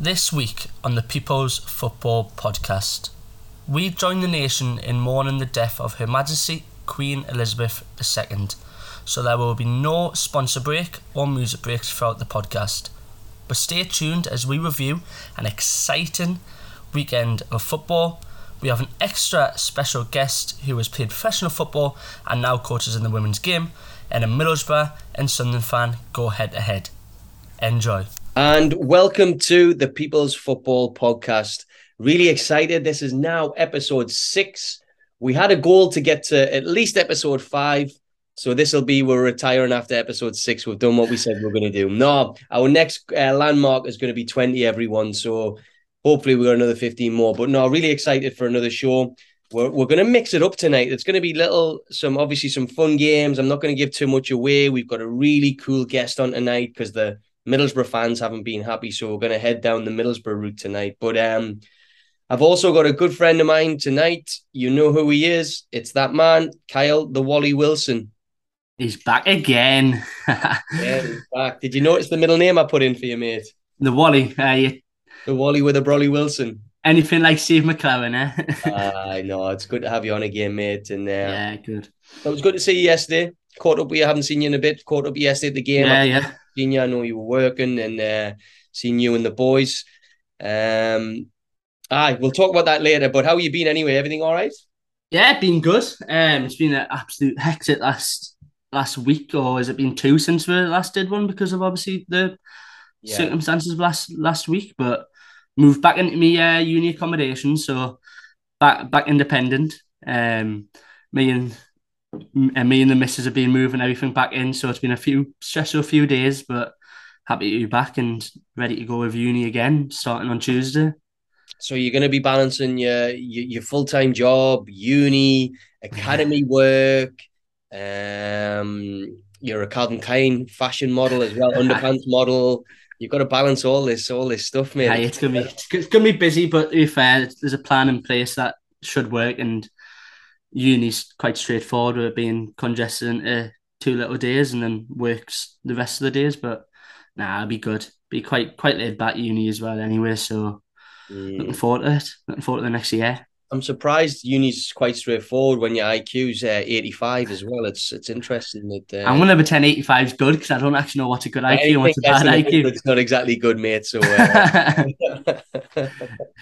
This week on the People's Football Podcast, we join the nation in mourning the death of Her Majesty Queen Elizabeth II, so there will be no sponsor break or music breaks throughout the podcast. But stay tuned as we review an exciting weekend of football. We have an extra special guest who has played professional football and now coaches in the women's game, and a Middlesbrough and Sunderland fan go head to head. Enjoy. And welcome to the People's Football Podcast. Really excited. This is now episode six. We had a goal to get to at least episode five. So this will be we're retiring after episode six. We've done what we said we are going to do. No, our next uh, landmark is going to be 20, everyone. So hopefully we got another 15 more. But no, really excited for another show. We're, we're going to mix it up tonight. It's going to be little, some obviously some fun games. I'm not going to give too much away. We've got a really cool guest on tonight because the Middlesbrough fans haven't been happy. So we're going to head down the Middlesbrough route tonight. But um, I've also got a good friend of mine tonight. You know who he is. It's that man, Kyle the Wally Wilson. He's back again. yeah, he's back. Did you notice the middle name I put in for you, mate? The Wally. Uh, you... The Wally with a Brolly Wilson. Anything like Steve McClaren, eh? I know. It's good to have you on again, mate. And uh, yeah, good. It was good to see you yesterday. Caught up with you. I haven't seen you in a bit. Caught up yesterday at the game. Yeah, yeah. Seen you. I know you were working and uh, seen you and the boys. Um, aye, we'll talk about that later. But how you been anyway? Everything all right? Yeah, been good. Um, it's been an absolute hectic last last week, or has it been two since we last did one because of obviously the yeah. circumstances of last last week? But moved back into me uh, uni accommodation, so back back independent. Um, me and and me and the missus have been moving everything back in, so it's been a few stressful few days, but happy to be back and ready to go with uni again, starting on Tuesday. So you're going to be balancing your your, your full time job, uni, academy work, um, you're a Calvin Klein fashion model as well, underpants model. You've got to balance all this, all this stuff, mate. Yeah, it's gonna be it's gonna be busy, but to be fair, there's a plan in place that should work, and uni's quite straightforward with it being congested into two little days and then works the rest of the days. But nah, it'll be good. Be quite quite laid back uni as well, anyway. So mm. looking forward to it. Looking forward to the next year. I'm surprised uni's quite straightforward when your IQ's uh, 85 as well. It's it's interesting that uh, I'm gonna pretend 85 is good because I don't actually know what's a good IQ and what's a bad IQ. It's not exactly good, mate. So uh,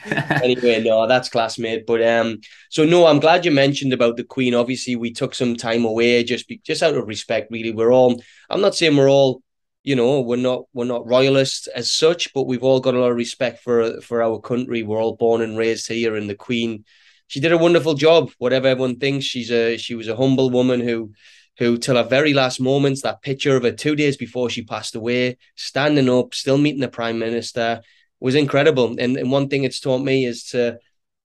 anyway, no, that's classmate. But um, so no, I'm glad you mentioned about the Queen. Obviously, we took some time away just be, just out of respect. Really, we're all. I'm not saying we're all you know we're not we're not royalists as such but we've all got a lot of respect for for our country. We're all born and raised here and the queen she did a wonderful job whatever everyone thinks. She's a she was a humble woman who who till her very last moments that picture of her two days before she passed away standing up still meeting the prime minister was incredible. And, and one thing it's taught me is to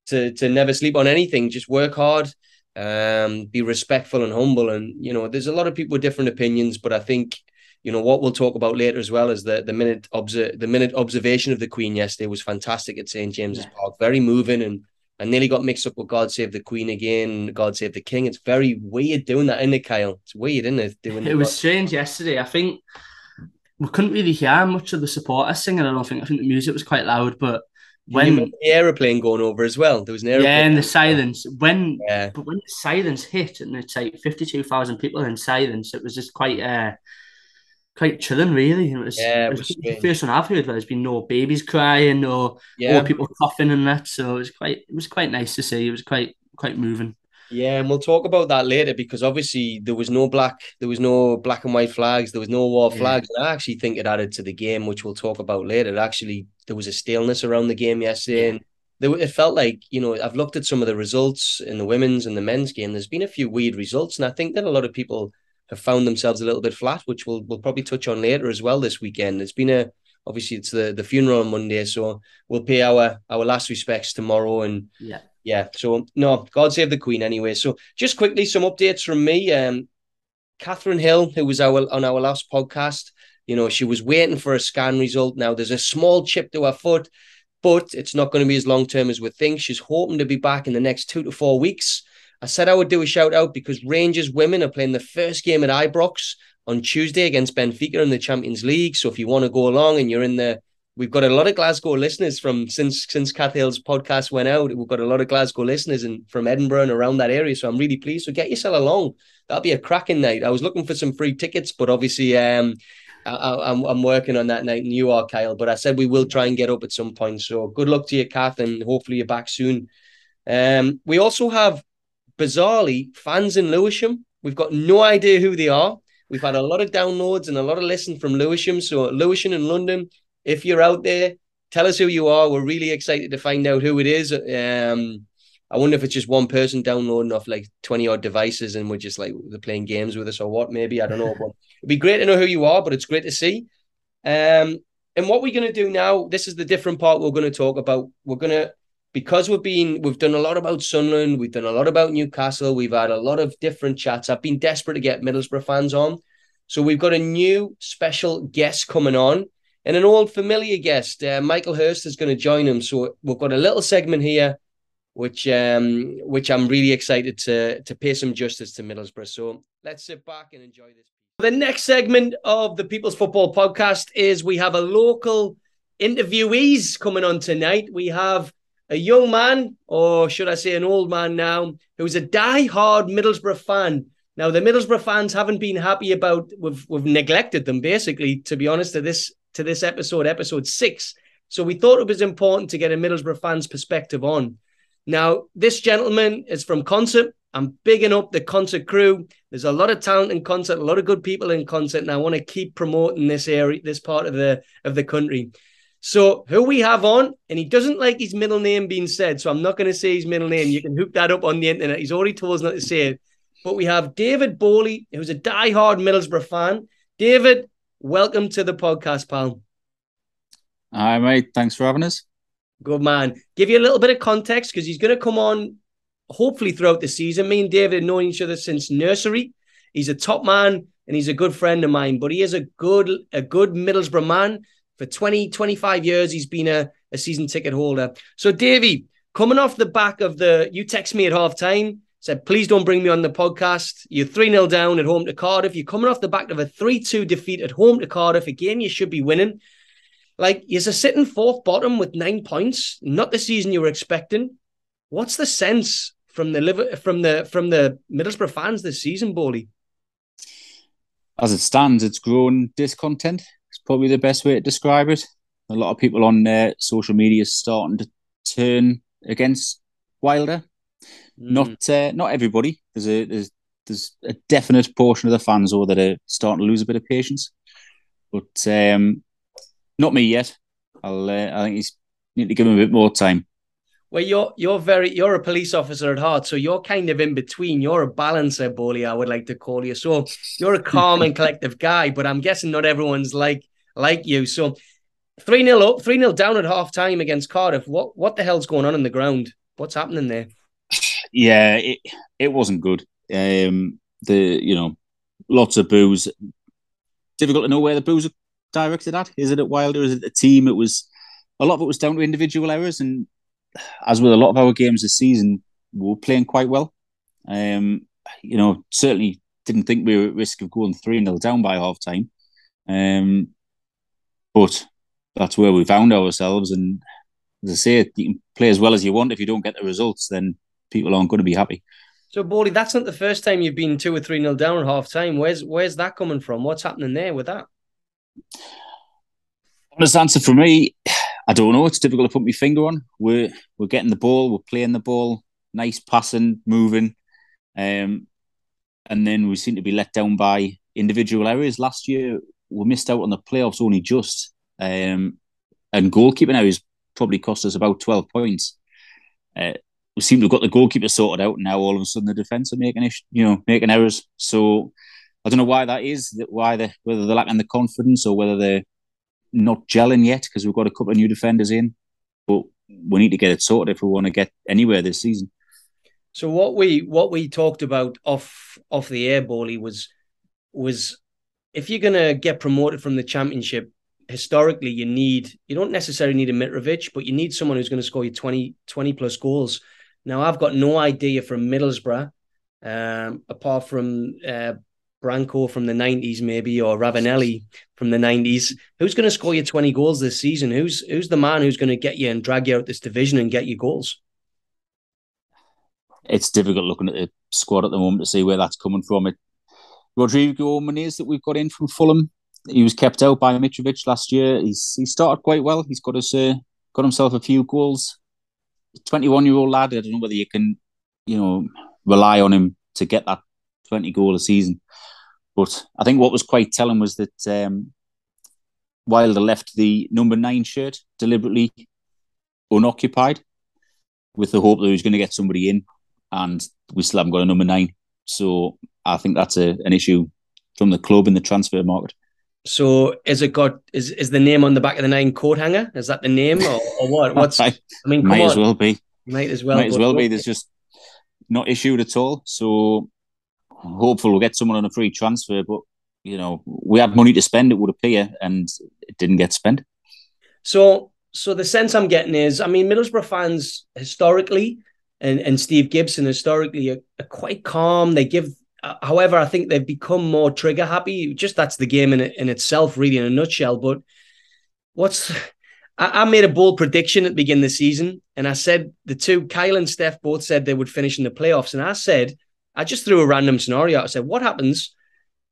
to to never sleep on anything. Just work hard um be respectful and humble. And you know there's a lot of people with different opinions but i think you know what we'll talk about later as well is the the minute obser- the minute observation of the Queen yesterday was fantastic at St James's yeah. Park, very moving and. I nearly got mixed up with God Save the Queen again, God Save the King. It's very weird doing that, isn't it, Kyle? It's weird, isn't it? Doing it was God- strange yesterday. I think we couldn't really hear much of the supporters singing. I don't think. I think the music was quite loud, but when the aeroplane going over as well, there was an aeroplane. Yeah, and the silence. When yeah. but when the silence hit, and it's like fifty-two thousand people in silence, it was just quite. Uh, quite chilling, really. It was, yeah, it was, it was the first one I've heard where there's been no babies crying or yeah. or people coughing and that. So it was quite it was quite nice to see. It was quite quite moving. Yeah, and we'll talk about that later because obviously there was no black, there was no black and white flags, there was no war flags. and I actually think it added to the game, which we'll talk about later. Actually, there was a staleness around the game yesterday, and there, it felt like you know I've looked at some of the results in the women's and the men's game. There's been a few weird results, and I think that a lot of people have found themselves a little bit flat, which we'll we'll probably touch on later as well this weekend. It's been a obviously it's the the funeral on Monday, so we'll pay our our last respects tomorrow. And yeah, yeah. So no, God save the Queen anyway. So just quickly some updates from me. Um, Catherine Hill, who was our on our last podcast, you know, she was waiting for a scan result. Now there's a small chip to her foot, but it's not going to be as long term as we think. She's hoping to be back in the next two to four weeks. I said I would do a shout out because Rangers women are playing the first game at Ibrox on Tuesday against Benfica in the Champions League. So if you want to go along and you're in the we've got a lot of Glasgow listeners from since since Kath Hill's podcast went out. We've got a lot of Glasgow listeners and from Edinburgh and around that area. So I'm really pleased. So get yourself along. That'll be a cracking night. I was looking for some free tickets, but obviously um I, am I'm, I'm working on that night, and you are Kyle. But I said we will try and get up at some point. So good luck to you, Kath, and hopefully you're back soon. Um, we also have bizarrely fans in Lewisham. We've got no idea who they are. We've had a lot of downloads and a lot of listen from Lewisham. So Lewisham in London, if you're out there, tell us who you are. We're really excited to find out who it is. Um, I wonder if it's just one person downloading off like 20 odd devices and we're just like they're playing games with us or what, maybe. I don't know. But it'd be great to know who you are, but it's great to see. Um, and what we're going to do now, this is the different part we're going to talk about. We're going to, because we've been, we've done a lot about Sunderland, we've done a lot about Newcastle, we've had a lot of different chats. I've been desperate to get Middlesbrough fans on. So we've got a new special guest coming on and an old familiar guest. Uh, Michael Hurst is going to join him. So we've got a little segment here which um which I'm really excited to to pay some justice to Middlesbrough. So let's sit back and enjoy this. The next segment of the People's Football Podcast is we have a local interviewees coming on tonight. We have a young man, or should I say an old man now, who's a die-hard Middlesbrough fan. Now the Middlesbrough fans haven't been happy about we've we've neglected them basically, to be honest, to this to this episode, episode six. So we thought it was important to get a Middlesbrough fans perspective on. Now, this gentleman is from Consett. I'm bigging up the Consett crew. There's a lot of talent in Consett, a lot of good people in Consett, and I want to keep promoting this area, this part of the of the country. So who we have on, and he doesn't like his middle name being said, so I'm not going to say his middle name. You can hook that up on the internet. He's already told us not to say it. But we have David Bowley, who's a die-hard Middlesbrough fan. David, welcome to the podcast, pal. Hi, mate. Thanks for having us. Good man. Give you a little bit of context because he's going to come on hopefully throughout the season. Me and David have known each other since nursery. He's a top man and he's a good friend of mine, but he is a good, a good Middlesbrough man. For 20, 25 years, he's been a, a season ticket holder. So, Davey, coming off the back of the, you text me at half time, said, please don't bring me on the podcast. You're 3 0 down at home to Cardiff. You're coming off the back of a 3 2 defeat at home to Cardiff. Again, you should be winning. Like, a sitting fourth bottom with nine points, not the season you were expecting. What's the sense from the from the from the Middlesbrough fans this season, Bowley? As it stands, it's grown discontent. It's probably the best way to describe it. A lot of people on uh, social media starting to turn against Wilder. Mm. Not uh, not everybody. There's a there's there's a definite portion of the fans though that are starting to lose a bit of patience. But um, not me yet. I'll. Uh, I think he's need to give him a bit more time. Well, you're you're very you're a police officer at heart, so you're kind of in between. You're a balancer, bully. I would like to call you. So you're a calm and collective guy, but I'm guessing not everyone's like like you. So three 0 up, three 0 down at half time against Cardiff. What what the hell's going on in the ground? What's happening there? Yeah, it it wasn't good. Um, the you know lots of boos. Difficult to know where the boos are directed at? Is it at Wilder? Is it the team? It was a lot of it was down to individual errors, and as with a lot of our games this season, we were playing quite well. Um, you know, certainly didn't think we were at risk of going three 0 down by half time. Um, but that's where we found ourselves, and as I say, you can play as well as you want. If you don't get the results, then people aren't going to be happy. So, Bowley, that's not the first time you've been two or three nil down at half time. Where's where's that coming from? What's happening there with that? Honest answer for me, I don't know. It's difficult to put my finger on. We're we're getting the ball, we're playing the ball, nice passing, moving, um, and then we seem to be let down by individual errors. Last year we missed out on the playoffs only just, um, and goalkeeping errors probably cost us about twelve points. Uh, we seem to have got the goalkeeper sorted out, and now all of a sudden the defence are making you know making errors. So I don't know why that is. Why they whether they're lacking the confidence or whether they're not gelling yet because we've got a couple of new defenders in, but we need to get it sorted if we want to get anywhere this season. So what we what we talked about off off the air, Bowley, was was if you're gonna get promoted from the championship, historically you need you don't necessarily need a Mitrovic, but you need someone who's going to score you 20, 20 plus goals. Now I've got no idea from Middlesbrough, um, apart from uh, Branco from the 90s, maybe, or Ravanelli from the 90s. Who's going to score you 20 goals this season? Who's who's the man who's going to get you and drag you out this division and get you goals? It's difficult looking at the squad at the moment to see where that's coming from. It Rodrigo Muniz that we've got in from Fulham. He was kept out by Mitrovic last year. He's he started quite well. He's got us uh, got himself a few goals. Twenty one year old lad. I don't know whether you can, you know, rely on him to get that twenty goal a season. But I think what was quite telling was that um, Wilder left the number nine shirt deliberately unoccupied with the hope that he was going to get somebody in, and we still haven't got a number nine. So I think that's a, an issue from the club in the transfer market. So is it got is is the name on the back of the nine coat hanger? Is that the name or, or what? What's I, I mean, might on. as well be. Might as well. Might as well be. There's just not issued at all. So hopefully we'll get someone on a free transfer. But you know, we had money to spend. It would appear, and it didn't get spent. So, so the sense I'm getting is, I mean, Middlesbrough fans historically, and and Steve Gibson historically are, are quite calm. They give uh, however, I think they've become more trigger happy. Just that's the game in in itself, really, in a nutshell. But what's I, I made a bold prediction at the beginning of the season, and I said the two Kyle and Steph both said they would finish in the playoffs, and I said I just threw a random scenario. I said, what happens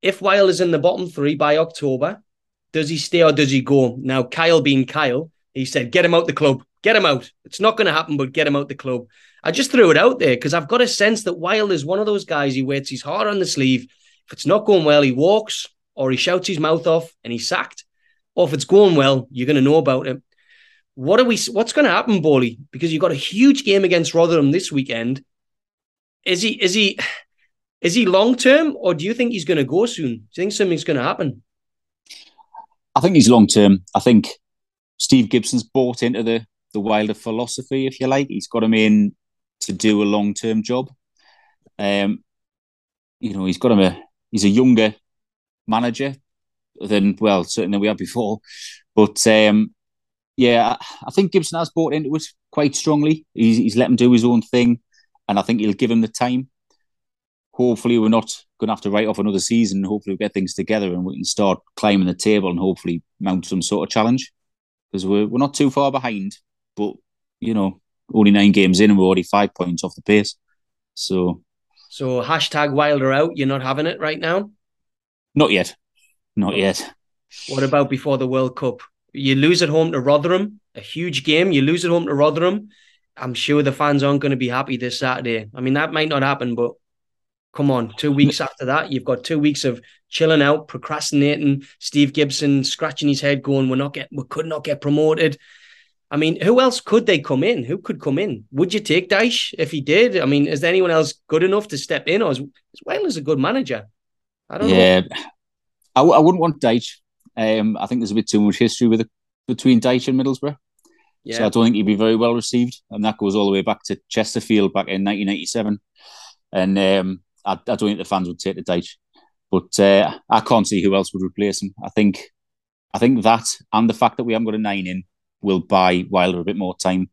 if Wilder is in the bottom three by October? Does he stay or does he go? Now, Kyle being Kyle, he said, get him out the club. Get him out. It's not going to happen, but get him out the club. I just threw it out there because I've got a sense that Wilder is one of those guys. He waits his heart on the sleeve. If it's not going well, he walks or he shouts his mouth off and he's sacked. Or if it's going well, you're going to know about it. What are we? What's going to happen, Bowley? Because you've got a huge game against Rotherham this weekend. Is he? Is he? Is he long term, or do you think he's going to go soon? Do you think something's going to happen? I think he's long term. I think Steve Gibson's bought into the the Wilder philosophy, if you like. He's got him in to do a long term job. Um, you know, he's got him a he's a younger manager than well certainly than we had before, but um, yeah, I think Gibson has bought into it quite strongly. He's, he's let him do his own thing, and I think he'll give him the time. Hopefully, we're not going to have to write off another season. Hopefully, we get things together and we can start climbing the table and hopefully mount some sort of challenge because we're we're not too far behind. But you know, only nine games in and we're already five points off the pace. So, so hashtag Wilder out. You're not having it right now. Not yet. Not yet. What about before the World Cup? You lose at home to Rotherham, a huge game. You lose at home to Rotherham. I'm sure the fans aren't going to be happy this Saturday. I mean, that might not happen, but come on, two weeks after that, you've got two weeks of chilling out, procrastinating. Steve Gibson scratching his head, going, "We're not get, we could not get promoted." I mean, who else could they come in? Who could come in? Would you take Dyche if he did? I mean, is there anyone else good enough to step in, or is Wales a good manager? I don't yeah, know. Yeah, I wouldn't want Dyche. Um, I think there's a bit too much history with it between Dyche and Middlesbrough. Yeah. So I don't think he'd be very well received, and that goes all the way back to Chesterfield back in 1987. And um, I, I, don't think the fans would take the Dyche, but uh, I can't see who else would replace him. I think, I think that and the fact that we haven't got a nine in will buy Wilder a bit more time.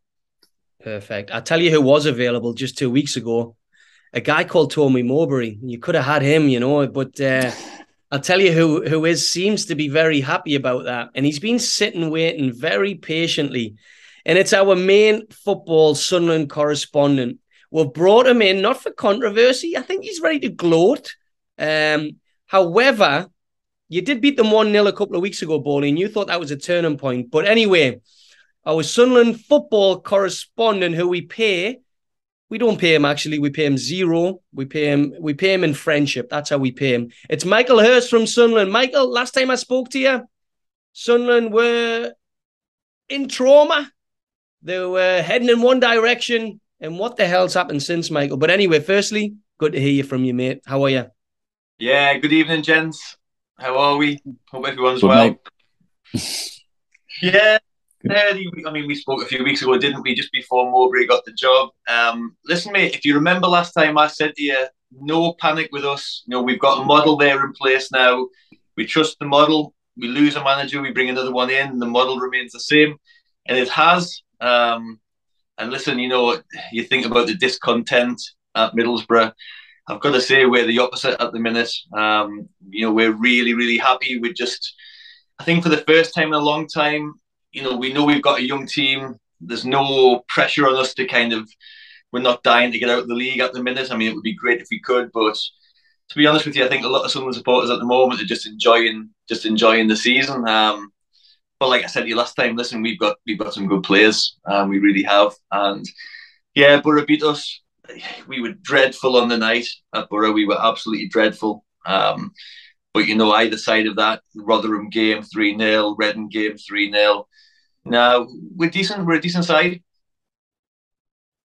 Perfect. I'll tell you who was available just two weeks ago. A guy called Tony Mowbray. You could have had him, you know, but uh, I'll tell you who who is seems to be very happy about that. And he's been sitting waiting very patiently. And it's our main football Sunderland correspondent. We've brought him in not for controversy. I think he's ready to gloat. Um, however, you did beat them 1 0 a couple of weeks ago, Bowley, and you thought that was a turning point. But anyway, our Sunderland football correspondent who we pay, we don't pay him actually, we pay him zero. We pay him, we pay him in friendship. That's how we pay him. It's Michael Hurst from Sunderland. Michael, last time I spoke to you, Sunderland were in trauma. They were heading in one direction. And what the hell's happened since, Michael? But anyway, firstly, good to hear you from you, mate. How are you? Yeah, good evening, gents. How are we? Hope everyone's Good well. yeah, I mean, we spoke a few weeks ago, didn't we? Just before Mowbray got the job. Um, listen, mate, if you remember last time I said to you, no panic with us. You know, we've got a model there in place now. We trust the model. We lose a manager, we bring another one in, and the model remains the same. And it has. Um, and listen, you know, you think about the discontent at Middlesbrough I've got to say we're the opposite at the minute. Um, you know, we're really, really happy. We just, I think for the first time in a long time, you know, we know we've got a young team. There's no pressure on us to kind of, we're not dying to get out of the league at the minute. I mean, it would be great if we could, but to be honest with you, I think a lot of Sunderland supporters at the moment are just enjoying, just enjoying the season. Um, but like I said to you last time, listen, we've got we've got some good players, um, we really have, and yeah, Boro beat us we were dreadful on the night at Boro. We were absolutely dreadful. Um, but you know, either side of that, Rotherham game three 0 Reading game three 0 Now we're decent. We're a decent side.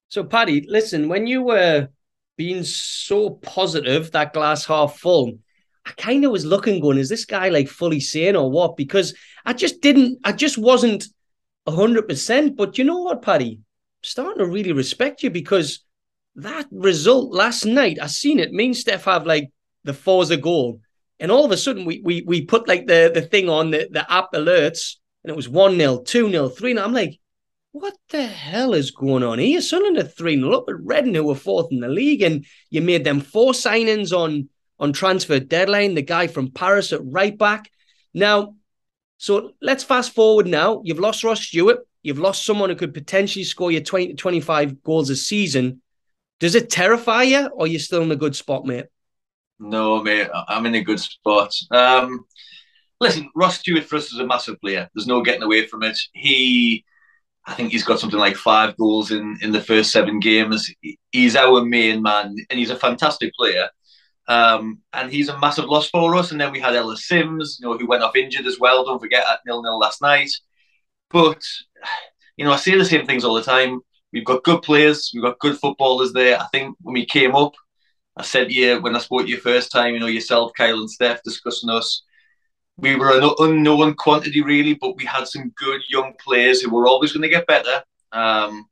So, Paddy, listen, when you were being so positive, that glass half full, I kind of was looking, going, "Is this guy like fully sane or what?" Because I just didn't. I just wasn't hundred percent. But you know what, Paddy? I'm starting to really respect you because that result last night, I seen it. Me and Steph have like the Forza goal. And all of a sudden we we we put like the, the thing on the, the app alerts and it was 1 0, 2 0, 3 0. I'm like, what the hell is going on here? Sunderland are 3 0 up at Reading, who were fourth in the league, and you made them four signings on, on transfer deadline. The guy from Paris at right back. Now, so let's fast forward now. You've lost Ross Stewart. You've lost someone who could potentially score you 20 25 goals a season. Does it terrify you, or are you still in a good spot, mate? No, mate, I'm in a good spot. Um, listen, Ross Stewart for us is a massive player. There's no getting away from it. He, I think he's got something like five goals in in the first seven games. He's our main man, and he's a fantastic player. Um, and he's a massive loss for us. And then we had Ellis Sims, you know, who went off injured as well. Don't forget at nil nil last night. But you know, I say the same things all the time. We've got good players. We've got good footballers there. I think when we came up, I said to you when I spoke to you first time, you know, yourself, Kyle, and Steph discussing us. We were an unknown quantity, really, but we had some good young players who were always going to get better. Um,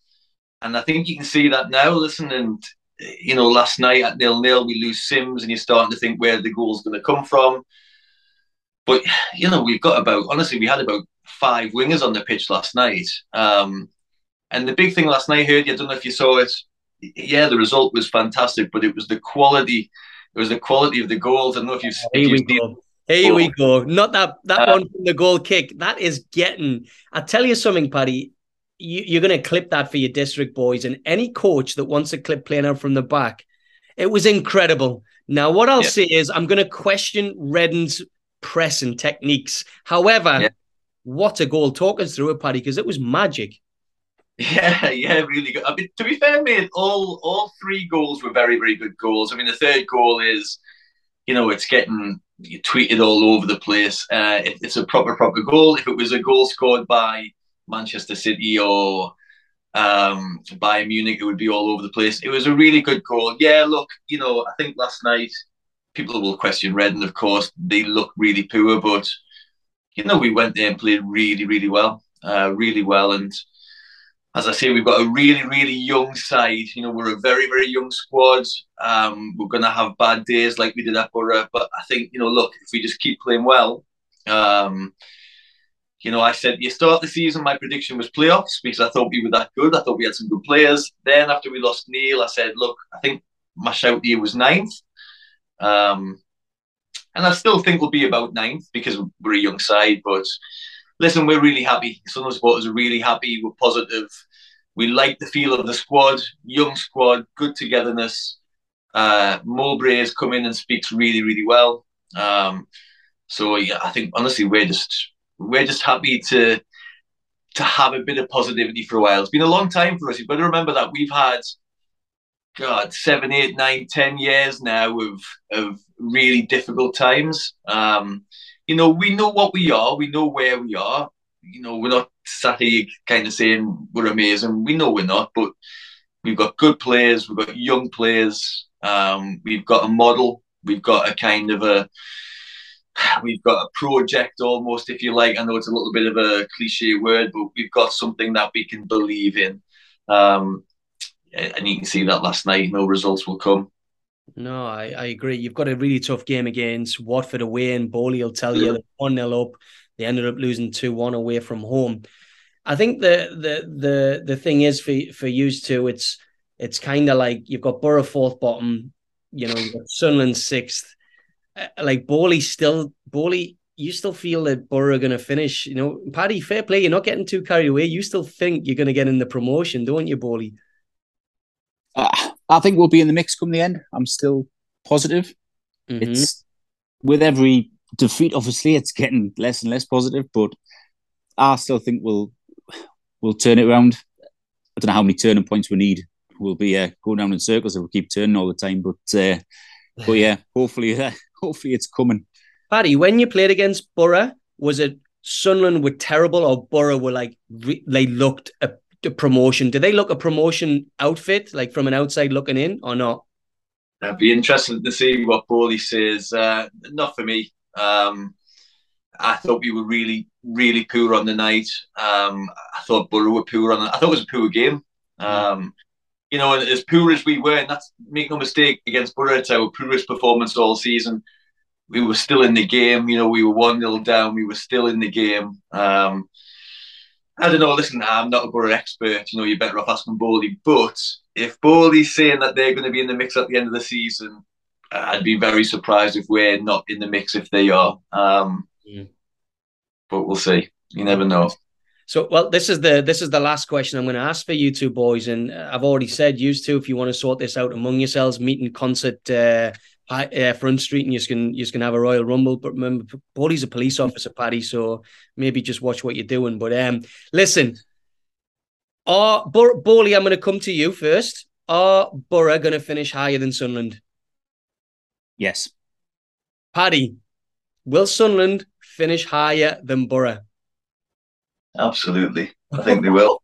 and I think you can see that now. Listen, and you know, last night at nil nil, we lose Sims, and you're starting to think where the goal's going to come from. But you know, we've got about honestly, we had about five wingers on the pitch last night. Um, and the big thing last night, I heard, I don't know if you saw it. Yeah, the result was fantastic, but it was the quality. It was the quality of the goals. I don't know if you've. Here we go. Here we go. Not that that uh, one from the goal kick. That is getting. I tell you something, Paddy. You, you're going to clip that for your district boys, and any coach that wants a clip playing out from the back. It was incredible. Now, what I'll yeah. say is, I'm going to question Reading's pressing techniques. However, yeah. what a goal! Talk us through it, Paddy, because it was magic. Yeah, yeah, really good. I mean, to be fair, mate, all all three goals were very, very good goals. I mean, the third goal is, you know, it's getting tweeted all over the place. Uh, it, it's a proper, proper goal. If it was a goal scored by Manchester City or um, Bayern Munich, it would be all over the place. It was a really good goal. Yeah, look, you know, I think last night people will question Reading, of course. They look really poor, but you know, we went there and played really, really well, uh, really well, and as I say, we've got a really, really young side. You know, we're a very, very young squad. Um, we're going to have bad days like we did at Boro, but I think you know, look, if we just keep playing well, um, you know, I said you start the season. My prediction was playoffs because I thought we were that good. I thought we had some good players. Then after we lost Neil, I said, look, I think my shout here was ninth. Um, and I still think we'll be about ninth because we're a young side, but listen, we're really happy. Sunderland supporters are really happy. We're positive. We like the feel of the squad, young squad, good togetherness. Uh, Mowbray has come in and speaks really, really well. Um, so yeah, I think honestly we're just we're just happy to to have a bit of positivity for a while. It's been a long time for us. You've got to remember that we've had God seven, eight, nine, ten years now of of really difficult times. Um, you know, we know what we are, we know where we are. You know, we're not sat here kind of saying we're amazing. We know we're not, but we've got good players, we've got young players, um, we've got a model, we've got a kind of a we've got a project almost, if you like. I know it's a little bit of a cliche word, but we've got something that we can believe in. Um, and you can see that last night, no results will come. No, I, I agree. You've got a really tough game against Watford away, and Bowley will tell you 1 0 up. They ended up losing 2 1 away from home. I think the the the the thing is for for you two, it's it's kind of like you've got Boro fourth bottom, you know, Sunderland sixth. Uh, like Bowley still, Bowley, you still feel that Boro are going to finish. You know, Paddy, fair play. You're not getting too carried away. You still think you're going to get in the promotion, don't you, Bowley? Uh, I think we'll be in the mix come the end. I'm still positive. Mm-hmm. It's with every defeat, obviously, it's getting less and less positive, but I still think we'll we'll turn it around. I don't know how many turning points we need. We'll be uh, going down in circles if we keep turning all the time. But uh, but yeah, hopefully uh, hopefully it's coming. Paddy, when you played against Boro, was it Sunderland were terrible or Boro were like re- they looked a, a, promotion? Did they look a promotion outfit like from an outside looking in or not? That'd be interesting to see what Bowley says. Uh, not for me. Um, I thought we were really, really poor on the night. Um, I thought Borough were poor on. The, I thought it was a poor game. Um, you know, as poor as we were, and that's make no mistake against Boro, it's our poorest performance all season. We were still in the game. You know, we were one 0 down. We were still in the game. Um, I don't know. Listen, I'm not a Boro expert. You know, you're better off asking Bowley. But if Bowley's saying that they're going to be in the mix at the end of the season, I'd be very surprised if we're not in the mix if they are. Um, mm. But we'll see. You never know. So, well, this is the this is the last question I'm going to ask for you two boys, and I've already said, used to, if you want to sort this out among yourselves, meet in Consett uh, uh, Front Street, and you can you can have a Royal Rumble. But remember, Bodie's a police officer, Paddy, so maybe just watch what you're doing. But um, listen, are Bor- Bowley, I'm going to come to you first. Are Boro going to finish higher than Sunderland? Yes. Paddy, will Sunderland finish higher than Boro? Absolutely. I think they will.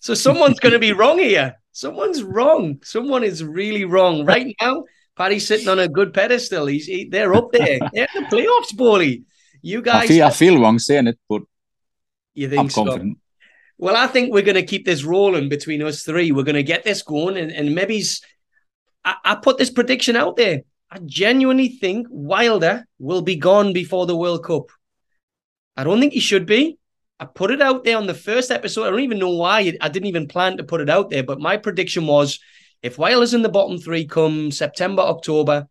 so someone's going to be wrong here. Someone's wrong. Someone is really wrong. Right now, Paddy's sitting on a good pedestal. He's he, they're up there. they're in the playoffs, Bowley. You guys. I feel, I feel wrong saying it, but you think I'm so? confident. Well, I think we're going to keep this rolling between us three. We're going to get this going, and, and maybe's I, I put this prediction out there. I genuinely think Wilder will be gone before the World Cup. I don't think he should be. I put it out there on the first episode. I don't even know why. I didn't even plan to put it out there, but my prediction was if Wilder's in the bottom three come September, October,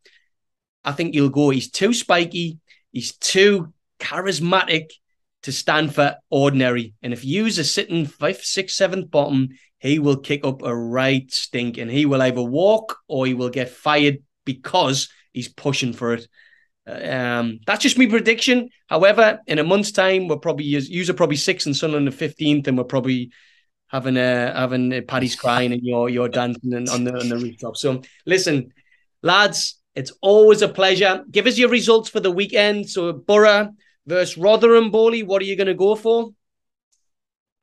I think he'll go. He's too spiky. He's too charismatic to stand for ordinary. And if you are sitting fifth, sixth, seventh bottom, he will kick up a right stink and he will either walk or he will get fired because he's pushing for it. Um, that's just my prediction. However, in a month's time, we're probably use are probably sixth and Sunderland the fifteenth, and we're probably having a having a Paddy's crying and you're you're dancing on the on the rooftop. So listen, lads, it's always a pleasure. Give us your results for the weekend. So Boro versus Rotherham, Bowley. What are you going to go for?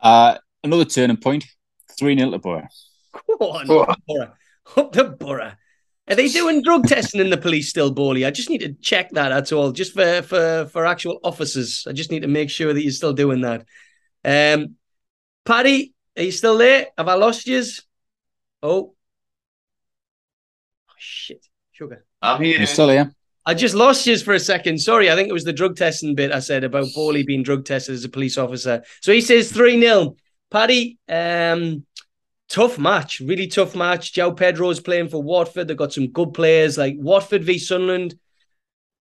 Uh, another turning point. 3 0 to Boro. Come on, oh. Boro. Up to Boro. Are they doing drug testing in the police still, Bowley? I just need to check that. That's all. Just for for for actual officers. I just need to make sure that you're still doing that. Um, Paddy, are you still there? Have I lost you? Oh. oh shit, sugar. I'm here. You're still here. I just lost you for a second. Sorry, I think it was the drug testing bit I said about Bowley being drug tested as a police officer. So he says 3 0. Paddy, um, tough match, really tough match. João Pedro's playing for Watford. They've got some good players like Watford v Sunderland.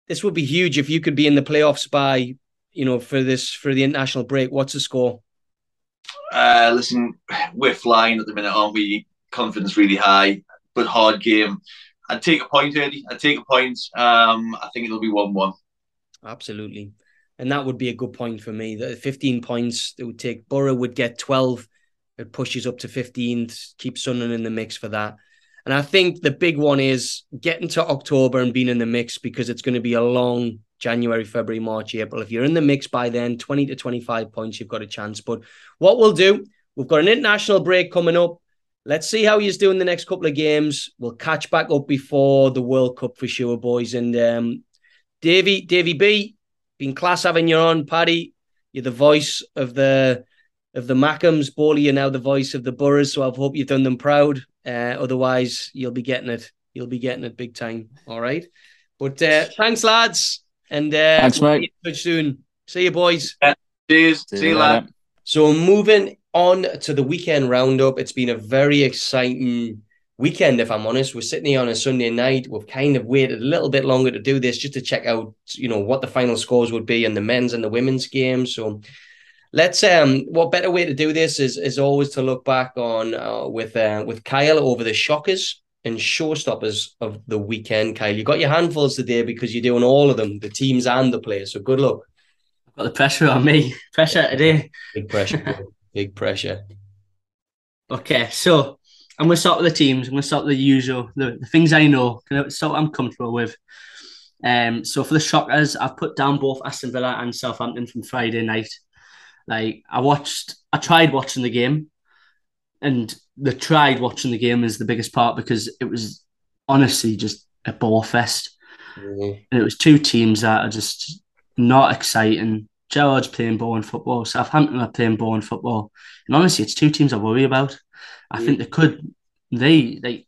This would be huge if you could be in the playoffs by, you know, for this for the international break. What's the score? Uh, listen, we're flying at the minute, aren't we? Confidence really high, but hard game. I'd take a point, Eddie. I'd take a point. Um, I think it'll be one-one. Absolutely and that would be a good point for me. The 15 points it would take Boro would get 12. It pushes up to 15th, keep Sunderland in the mix for that. And I think the big one is getting to October and being in the mix because it's going to be a long January, February, March, April. If you're in the mix by then, 20 to 25 points, you've got a chance. But what we'll do, we've got an international break coming up. Let's see how he's doing the next couple of games. We'll catch back up before the World Cup for sure, boys. And um, Davy, Davy B, been class having you on, Paddy. You're the voice of the of the Mackems. Bowley, you're now the voice of the Boros. So I hope you've done them proud. Uh, otherwise, you'll be getting it. You'll be getting it big time. All right. But uh, thanks, lads. And uh, thanks, we'll mate. soon. See you, boys. Yeah. Cheers. See, See you, lad. So moving on to the weekend roundup. It's been a very exciting weekend, if I'm honest. We're sitting here on a Sunday night. We've kind of waited a little bit longer to do this just to check out, you know, what the final scores would be in the men's and the women's games. So let's um what better way to do this is is always to look back on uh, with uh, with Kyle over the shockers and showstoppers of the weekend. Kyle, you got your handfuls today because you're doing all of them, the teams and the players. So good luck. Got the pressure on me. Pressure today. Big pressure. Big pressure. Okay, so I'm going to start with the teams. I'm going to start with the usual, the, the things I know, so I'm comfortable with. Um, so for the shockers, I've put down both Aston Villa and Southampton from Friday night. Like I watched, I tried watching the game, and the tried watching the game is the biggest part because it was honestly just a ball fest, mm-hmm. and it was two teams that are just not exciting. Gerrard's playing boring football. Southampton are playing boring football, and honestly, it's two teams I worry about. I think they could. They they.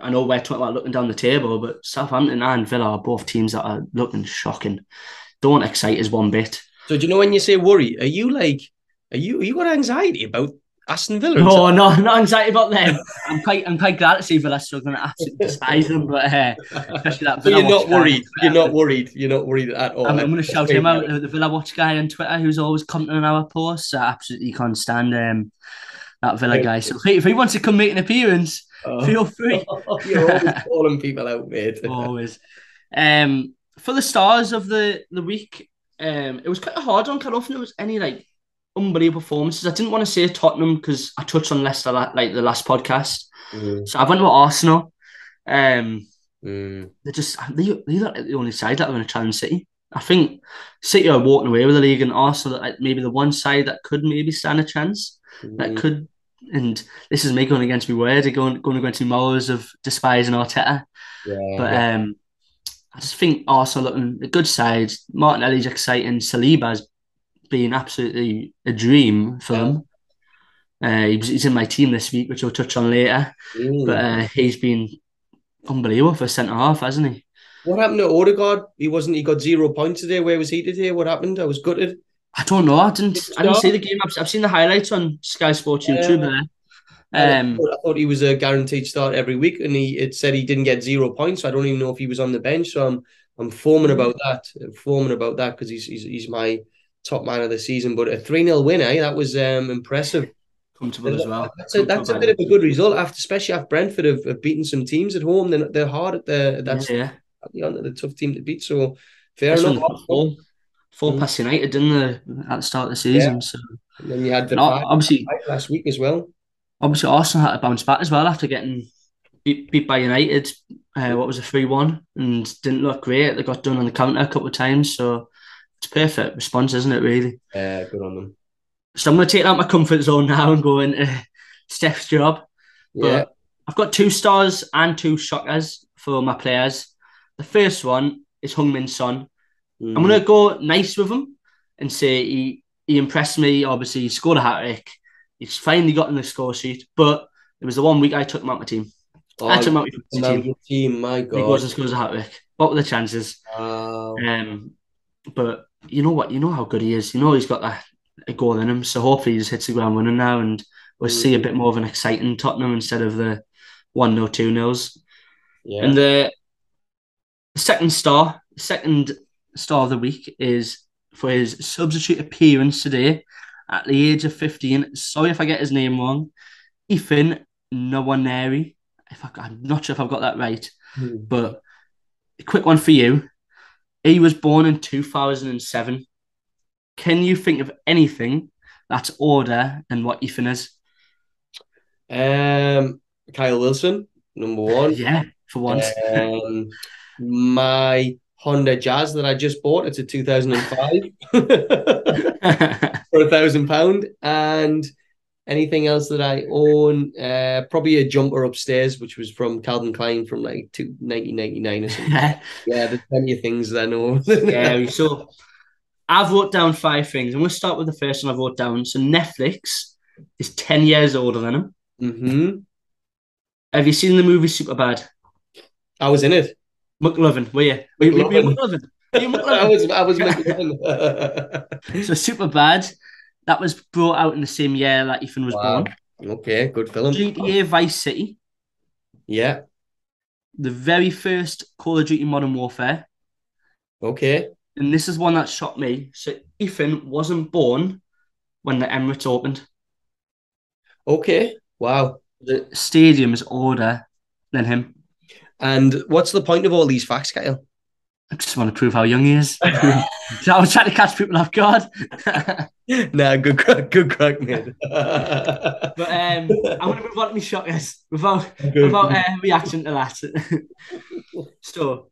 I know we're talking about looking down the table, but Southampton and Villa are both teams that are looking shocking. Don't excite us one bit. So do you know when you say worry? Are you like, are you are you got anxiety about Aston Villa? No, no, not anxiety about them. I'm quite, I'm quite glad to see Villa struggling. I absolutely despise them, but uh, especially that. Villa so you're not worried. You're not worried. You're not worried at all. I'm, I'm going to shout him out. The Villa Watch guy on Twitter, who's always commenting on our posts. I absolutely can't stand um, that Villa guy. So if he wants to come make an appearance, oh. feel free. You're always calling people out, mate. always. Um, for the stars of the the week, um, it was quite a hard one. Quite often there was any like unbelievable performances. I didn't want to say Tottenham because I touched on Leicester like the last podcast. Mm. So I went with Arsenal. Um, mm. They're just they, they're the only side that are going to challenge City. I think City are walking away with the league, and Arsenal like maybe the one side that could maybe stand a chance. Mm. That could, and this is me going against me word, going going against me morals of despising Arteta. Yeah, but yeah. um, I just think Arsenal looking a good side. Martinelli's exciting. Saliba's been absolutely a dream for them. Uh, he's in my team this week, which we'll touch on later. Mm. But uh, he's been unbelievable for centre half, hasn't he? What happened to Odegaard? He wasn't. He got zero points today. Where was he today? What happened? I was gutted. I don't know. I didn't. I didn't see the game. I've, I've seen the highlights on Sky Sports YouTube. Yeah. Um, I, thought, I thought he was a guaranteed start every week, and he it said he didn't get zero points. So I don't even know if he was on the bench. So I'm I'm foaming about that. I'm foaming about that because he's, he's he's my top man of the season. But a 3 0 win, eh? That was um, impressive. Comfortable as well. That's a, that's a bit of a good result, after especially after Brentford have, have beaten some teams at home. They're, they're hard at the that's yeah, yeah. the tough team to beat. So fair that's enough. Four, four mm. past United, didn't they, at the start of the season? Yeah. So and then you had the five, obviously last week as well. Obviously, Arsenal had to bounce back as well after getting beat, beat by United. Uh, what was a three one and didn't look great. They got done on the counter a couple of times. So it's perfect response, isn't it? Really. Yeah, good on them. So I'm going to take out my comfort zone now and go into Steph's job. But yeah. I've got two stars and two shockers for my players. The first one is Heung-min Son. Mm. I'm going to go nice with him and say he, he impressed me. Obviously, he scored a hat trick. He's finally got in the score sheet, but it was the one week I took him out my team. Oh, I took him out my team. team. My God, he goes and scores a hat trick. What were the chances? Um, but you know what? You know how good he is. You know he's got that a goal in him. So hopefully he just hits the ground running now, and we'll see a bit more of an exciting Tottenham instead of the one no two nils. Yeah. And the second star, second star of the week is for his substitute appearance today at the age of 15. Sorry if I get his name wrong. Ethan Nwaneri. If I, I'm not sure if I've got that right, mm. but a quick one for you. He was born in 2007. Can you think of anything that's older than what Ethan is? Um, Kyle Wilson, number one. yeah, for once. Um, my Honda Jazz that I just bought. It's a 2005 for a thousand pound. And anything else that I own, uh, probably a jumper upstairs, which was from Calvin Klein from like 1999 or something. yeah, there's plenty of things that I know. yeah, so I've wrote down five things. I'm going to start with the first one I wrote down. So Netflix is 10 years older than him. Mm-hmm. Have you seen the movie Superbad? I was in it. McLovin, were you? You, were you McLovin? Were you McLovin? I was, I was McLovin. so Superbad that was brought out in the same year that Ethan was wow. born. Okay, good film. GTA oh. Vice City. Yeah. The very first Call of Duty Modern Warfare. Okay. And this is one that shocked me. So Ethan wasn't born when the Emirates opened. Okay. Wow. The stadium is older than him. And what's the point of all these facts, Kyle? I just want to prove how young he is. so I was trying to catch people off guard. nah, good crack, good crack, mate. but um, I'm going to move on to my shockers without, without uh, reaction to that. so,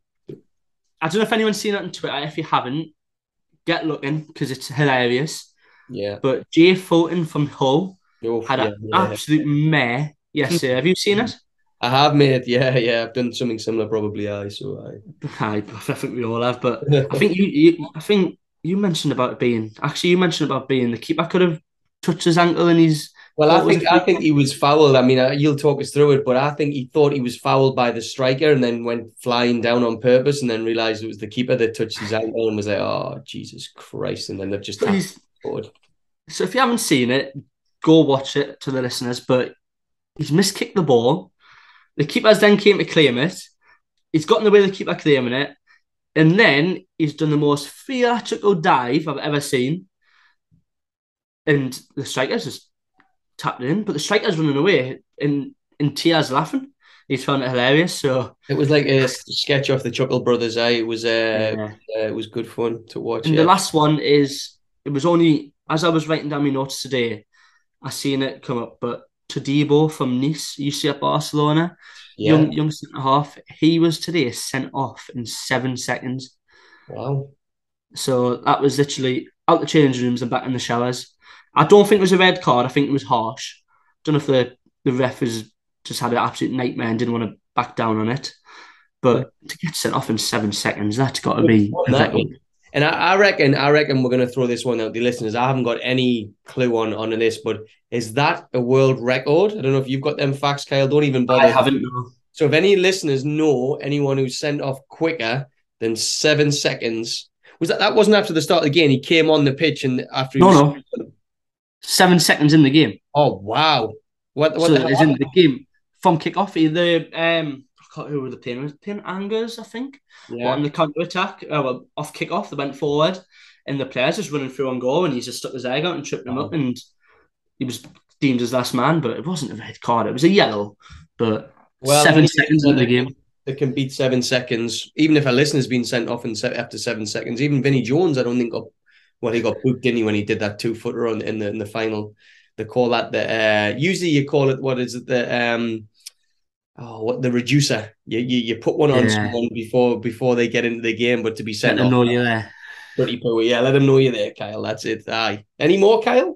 I don't know if anyone's seen it on Twitter. If you haven't, get looking because it's hilarious. Yeah. But Jay Fulton from Hull Oh, had yeah, an yeah. absolute mare yesterday. Have you seen it? I have, made. Yeah, yeah. I've done something similar, probably. I so I. I, I think we all have, but I think you, you I think you mentioned about it being actually you mentioned about being the keeper I could have touched his ankle and he's Well, I think? I think he was fouled. I mean, uh, you'll talk us through it, but I think he thought he was fouled by the striker, and then went flying down on purpose, and then realized it was the keeper that touched his ankle, and was like, "Oh, Jesus Christ!" And then they've just forward. so if you haven't seen it, go watch it to the listeners. But he's miskicked the ball. The keepers then came to claim it. He's gotten away with the keeper claiming it. And then he's done the most theatrical dive I've ever seen. And the striker's just tapped it in, but the striker's running away and in tears laughing. He's found it hilarious. So It was like a sketch off the Chuckle Brothers. Eh? It was uh, yeah. uh, it was good fun to watch. And yeah. the last one is it was only as I was writing down my notes today, I seen it come up, but Todibo from Nice, you see at Barcelona, yeah. young young centre half, he was today sent off in seven seconds. Wow. So that was literally out the changing rooms and back in the showers. I don't think it was a red card. I think it was harsh. Don't know if the the ref has just had an absolute nightmare and didn't want to back down on it. But to get sent off in seven seconds, that's got to be. That? And I, I reckon, I reckon we're going to throw this one out to the listeners. I haven't got any clue on on this, but is that a world record? I don't know if you've got them facts, Kyle. Don't even bother. I haven't. No. So if any listeners know anyone who's sent off quicker than seven seconds, was that that wasn't after the start of the game? He came on the pitch and after he No, no. Seven seconds in the game. Oh wow! What what so the hell in the game from kick off. The um, who were the? Was it Angers, I think. Yeah. on the counter attack, uh, well, off kick off, they went forward, and the players just running through on goal, and he just stuck his leg out and tripped him Oh. up, and he was deemed as last man, but it wasn't a red card. It was a yellow, but Well, seven seconds in the game. It can beat seven seconds, even if a listener's been sent off in se- after seven seconds. Even Vinnie Jones, I don't think got well, he got booked, didn't he, when he did that two footer on in the in the final. They call that the uh usually you call it what is it the um oh what the reducer. You you, you put one on Yeah. someone before before they get into the game, but to be Let sent them off know you're there. pretty poor. Yeah, let them know you're there, Kyle. That's it. Aye. Any more, Kyle?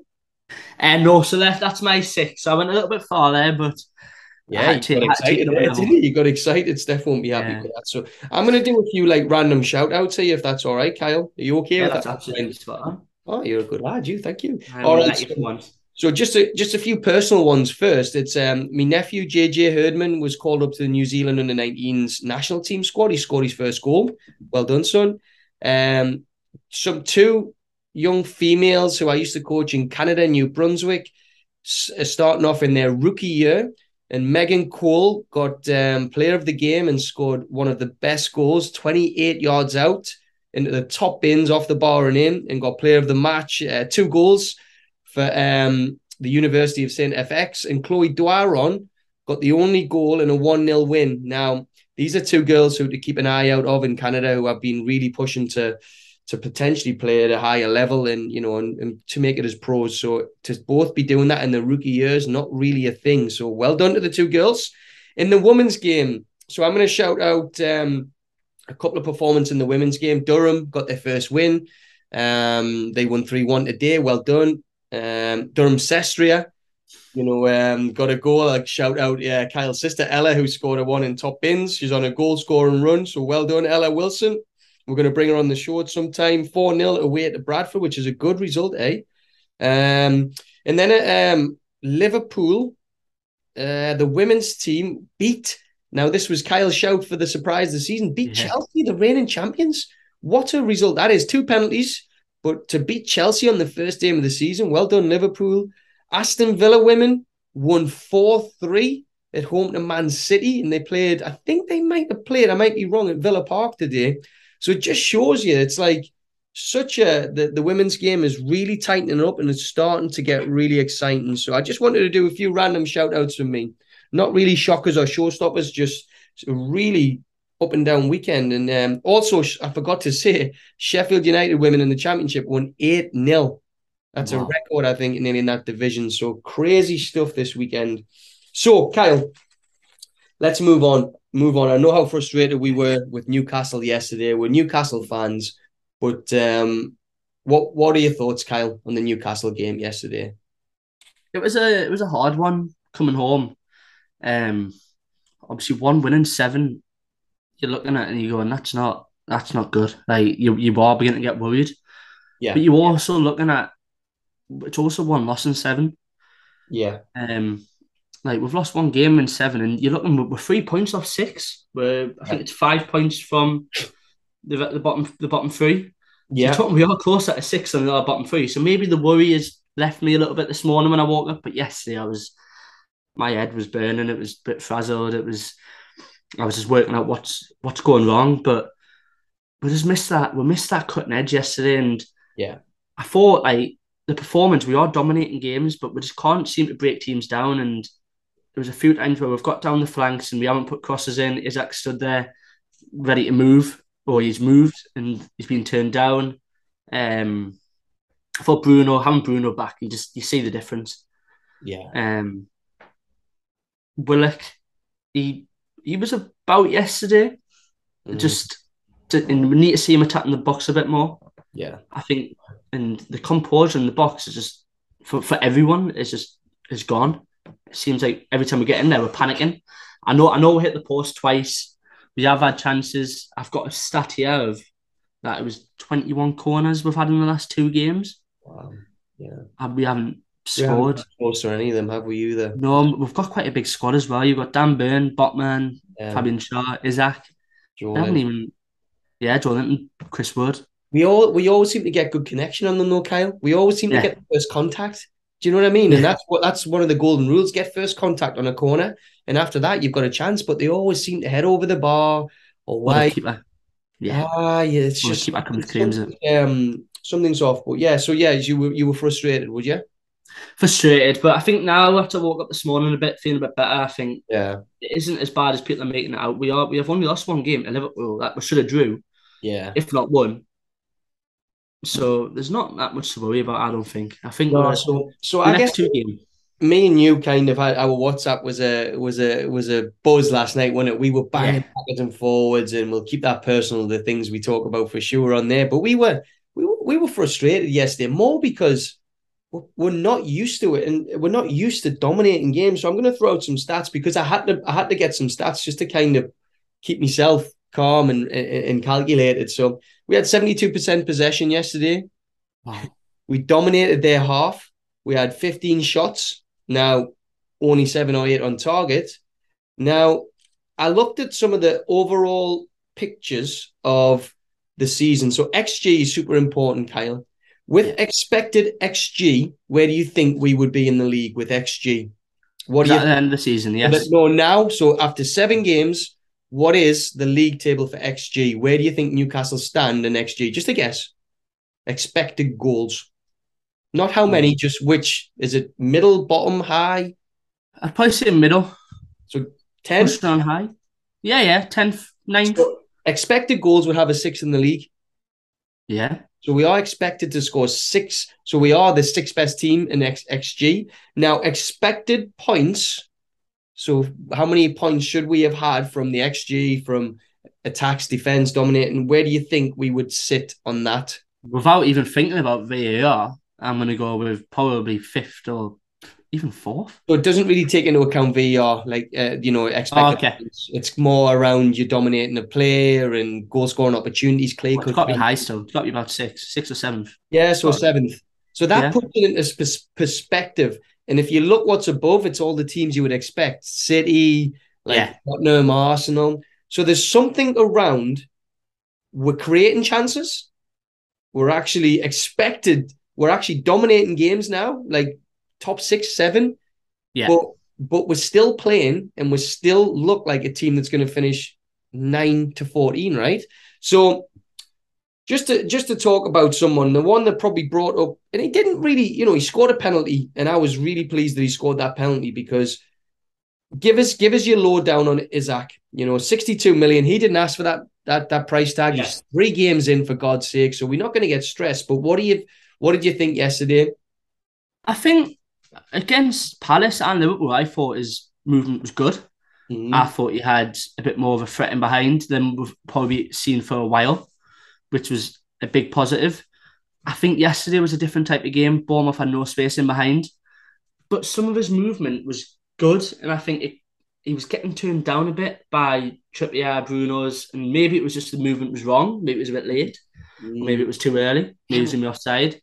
And no, so that, that's my six. I went a little bit far there, but Yeah, you got I had to take excited there, didn't you? You got excited. Steph won't be happy Yeah. with that. So I'm going to do a few like random shout outs here, if that's all right, Kyle. Are you okay yeah, with that's that? absolutely spot on. Oh, you're a good lad. You, thank you. I All right, let you so-. So just a, just a few personal ones first. It's um my nephew JJ Herdman was called up to the New Zealand under 19s national team squad. He scored his first goal. Well done, son. Um, some two young females who I used to coach in Canada, New Brunswick, s- starting off in their rookie year. And Megan Cole got um, player of the game and scored one of the best goals, 28 yards out into the top bins off the bar and in, and got player of the match, uh, two goals for um, the University of St. FX. And Chloe Dwaron got the only goal in a 1 0 win. Now, these are two girls who to keep an eye out of in Canada who have been really pushing to to potentially play at a higher level and you know and, and to make it as pros. So to both be doing that in the rookie years, not really a thing. So well done to the two girls. In the women's game, so I'm going to shout out um, a couple of performances in the women's game. Durham got their first win. Um, they won 3 1 today. Well done. Um, Durham Cestria, you know, um, got a goal. Like shout out, yeah, Kyle's sister Ella, who scored a one in top bins. She's on a goal scoring run. So well done, Ella Wilson. We're going to bring her on the show at some time. 4 0 away to Bradford, which is a good result, eh? Um, and then at um, Liverpool, uh, the women's team beat. Now, this was Kyle's shout for the surprise of the season. Beat Yeah. Chelsea, the reigning champions. What a result that is. Two penalties, but to beat Chelsea on the first game of the season, well done, Liverpool. Aston Villa women won 4 3 at home to Man City, and they played. I think they might have played. I might be wrong at Villa Park today. So it just shows you it's like such a the, the women's game is really tightening up and it's starting to get really exciting. So I just wanted to do a few random shout outs from me. Not really shockers or showstoppers, just really up and down weekend. And um, also, I forgot to say, Sheffield United women in the championship won 8 0. That's wow. a record, I think, in, in that division. So crazy stuff this weekend. So, Kyle, let's move on. Move on. I know how frustrated we were with Newcastle yesterday. We're Newcastle fans, but um, what what are your thoughts, Kyle, on the Newcastle game yesterday? It was a it was a hard one coming home. Um, obviously one winning seven. You're looking at it and you're going, that's not that's not good. Like you you are beginning to get worried. Yeah. But you're also looking at it's also one loss in seven. Yeah. Um, like we've lost one game in seven, and you're looking we're three points off six. We're I think it's five points from the the bottom the bottom three. Yeah, so we are closer to six than the bottom three. So maybe the worry has left me a little bit this morning when I woke up. But yesterday I was my head was burning. It was a bit frazzled. It was I was just working out what's what's going wrong. But we just missed that. We missed that cutting edge yesterday, and yeah, I thought like the performance. We are dominating games, but we just can't seem to break teams down and there was a few times where we've got down the flanks and we haven't put crosses in. Isak stood there ready to move, or he's moved and he's been turned down. Um, for Bruno, having Bruno back, you just you see the difference. Yeah. Um, Willock, he he was about yesterday. Mm. Just to, and we need to see him attacking the box a bit more. Yeah. I think, and the composure in the box is just for, for everyone is just is gone. It seems like every time we get in there, we're panicking. I know, I know, we hit the post twice. We have had chances. I've got a stat here of that it was 21 corners we've had in the last two games. Wow. Yeah. And we haven't scored. We close or any of them, have we either? No, we've got quite a big squad as well. You've got Dan Burn, Botman, yeah. Fabian Schär, Isak. Joe haven't even, yeah, Joelinton, Chris Wood. We all we always seem to get good connection on them though, Kyle. We always seem yeah. to get the first contact. Do you know what I mean? And that's what that's one of the golden rules: get first contact on a corner, and after that, you've got a chance. But they always seem to head over the bar or why? Yeah, ah, yeah. It's just keep coming something, um, something's off. But yeah, so yeah, you were you were frustrated, would you? Frustrated, but I think now after I woke up this morning a bit, feeling a bit better, I think yeah, it isn't as bad as people are making it out. We are we have only lost one game at Liverpool that we should have drew. Yeah, if not one. So there's not that much to worry about. I don't think. I think no, so so I guess two games. Me and you kind of had our WhatsApp was a was a was a buzz last night, wasn't it? We were banging yeah. backwards and forwards, and we'll keep that personal. The things we talk about for sure on there, but we were we were, we were frustrated yesterday more because we're not used to it, and we're not used to dominating games. So I'm going to throw out some stats because I had to I had to get some stats just to kind of keep myself calm and, and, and calculated. So we had 72% possession yesterday. Wow. We dominated their half. We had 15 shots. Now, only seven or eight on target. Now, I looked at some of the overall pictures of the season. So XG is super important, Kyle. With expected XG, where do you think we would be in the league with XG? What is at the end of the season? Yes. No, now. So after seven games, what is the league table for XG? Where do you think Newcastle stand in XG? Just a guess. Expected goals. Not how many, just which. Is it middle, bottom, high? I'd probably say middle. So 10? Pushing on high. Yeah, yeah. 10th, 9th. So expected goals would have a six in the league. Yeah. So we are expected to score six. So we are the sixth best team in X- XG. Now, expected points so how many points should we have had from the XG, from attacks, defense, dominating? Where do you think we would sit on that? Without even thinking about VAR, I'm going to go with probably fifth or even fourth. So it doesn't really take into account VAR, like uh, you know, expected. Oh, okay. It's more around you dominating a player and goal scoring opportunities. Clay well, it's got to be high still. It's got to be about six, six or seventh. Yeah, so seventh. So that yeah. puts it into perspective. And if you look what's above, it's all the teams you would expect: City, like yeah. Tottenham, Arsenal. So there's something around. We're creating chances. We're actually expected. We're actually dominating games now, like top six, seven. Yeah. But but we're still playing and we still look like a team that's going to finish nine to 14, right? So just to just to talk about someone, the one that probably brought up, and he didn't really, you know, he scored a penalty, and I was really pleased that he scored that penalty because give us give us your lowdown on Isak. You know, 62 million. He didn't ask for that that that price tag. Yeah. He's three games in for God's sake. So we're not going to get stressed. But what do you what did you think yesterday? I think against Palace and Liverpool, I thought his movement was good. Mhm. I thought he had a bit more of a threat in behind than we've probably seen for a while, which was a big positive. I think yesterday was a different type of game. Bournemouth had no space in behind, but some of his movement was good, and I think it, he was getting turned down a bit by Trippier, Bruno's, and maybe it was just the movement was wrong. Maybe it was a bit late. Mm. Maybe it was too early. Maybe it was in the offside.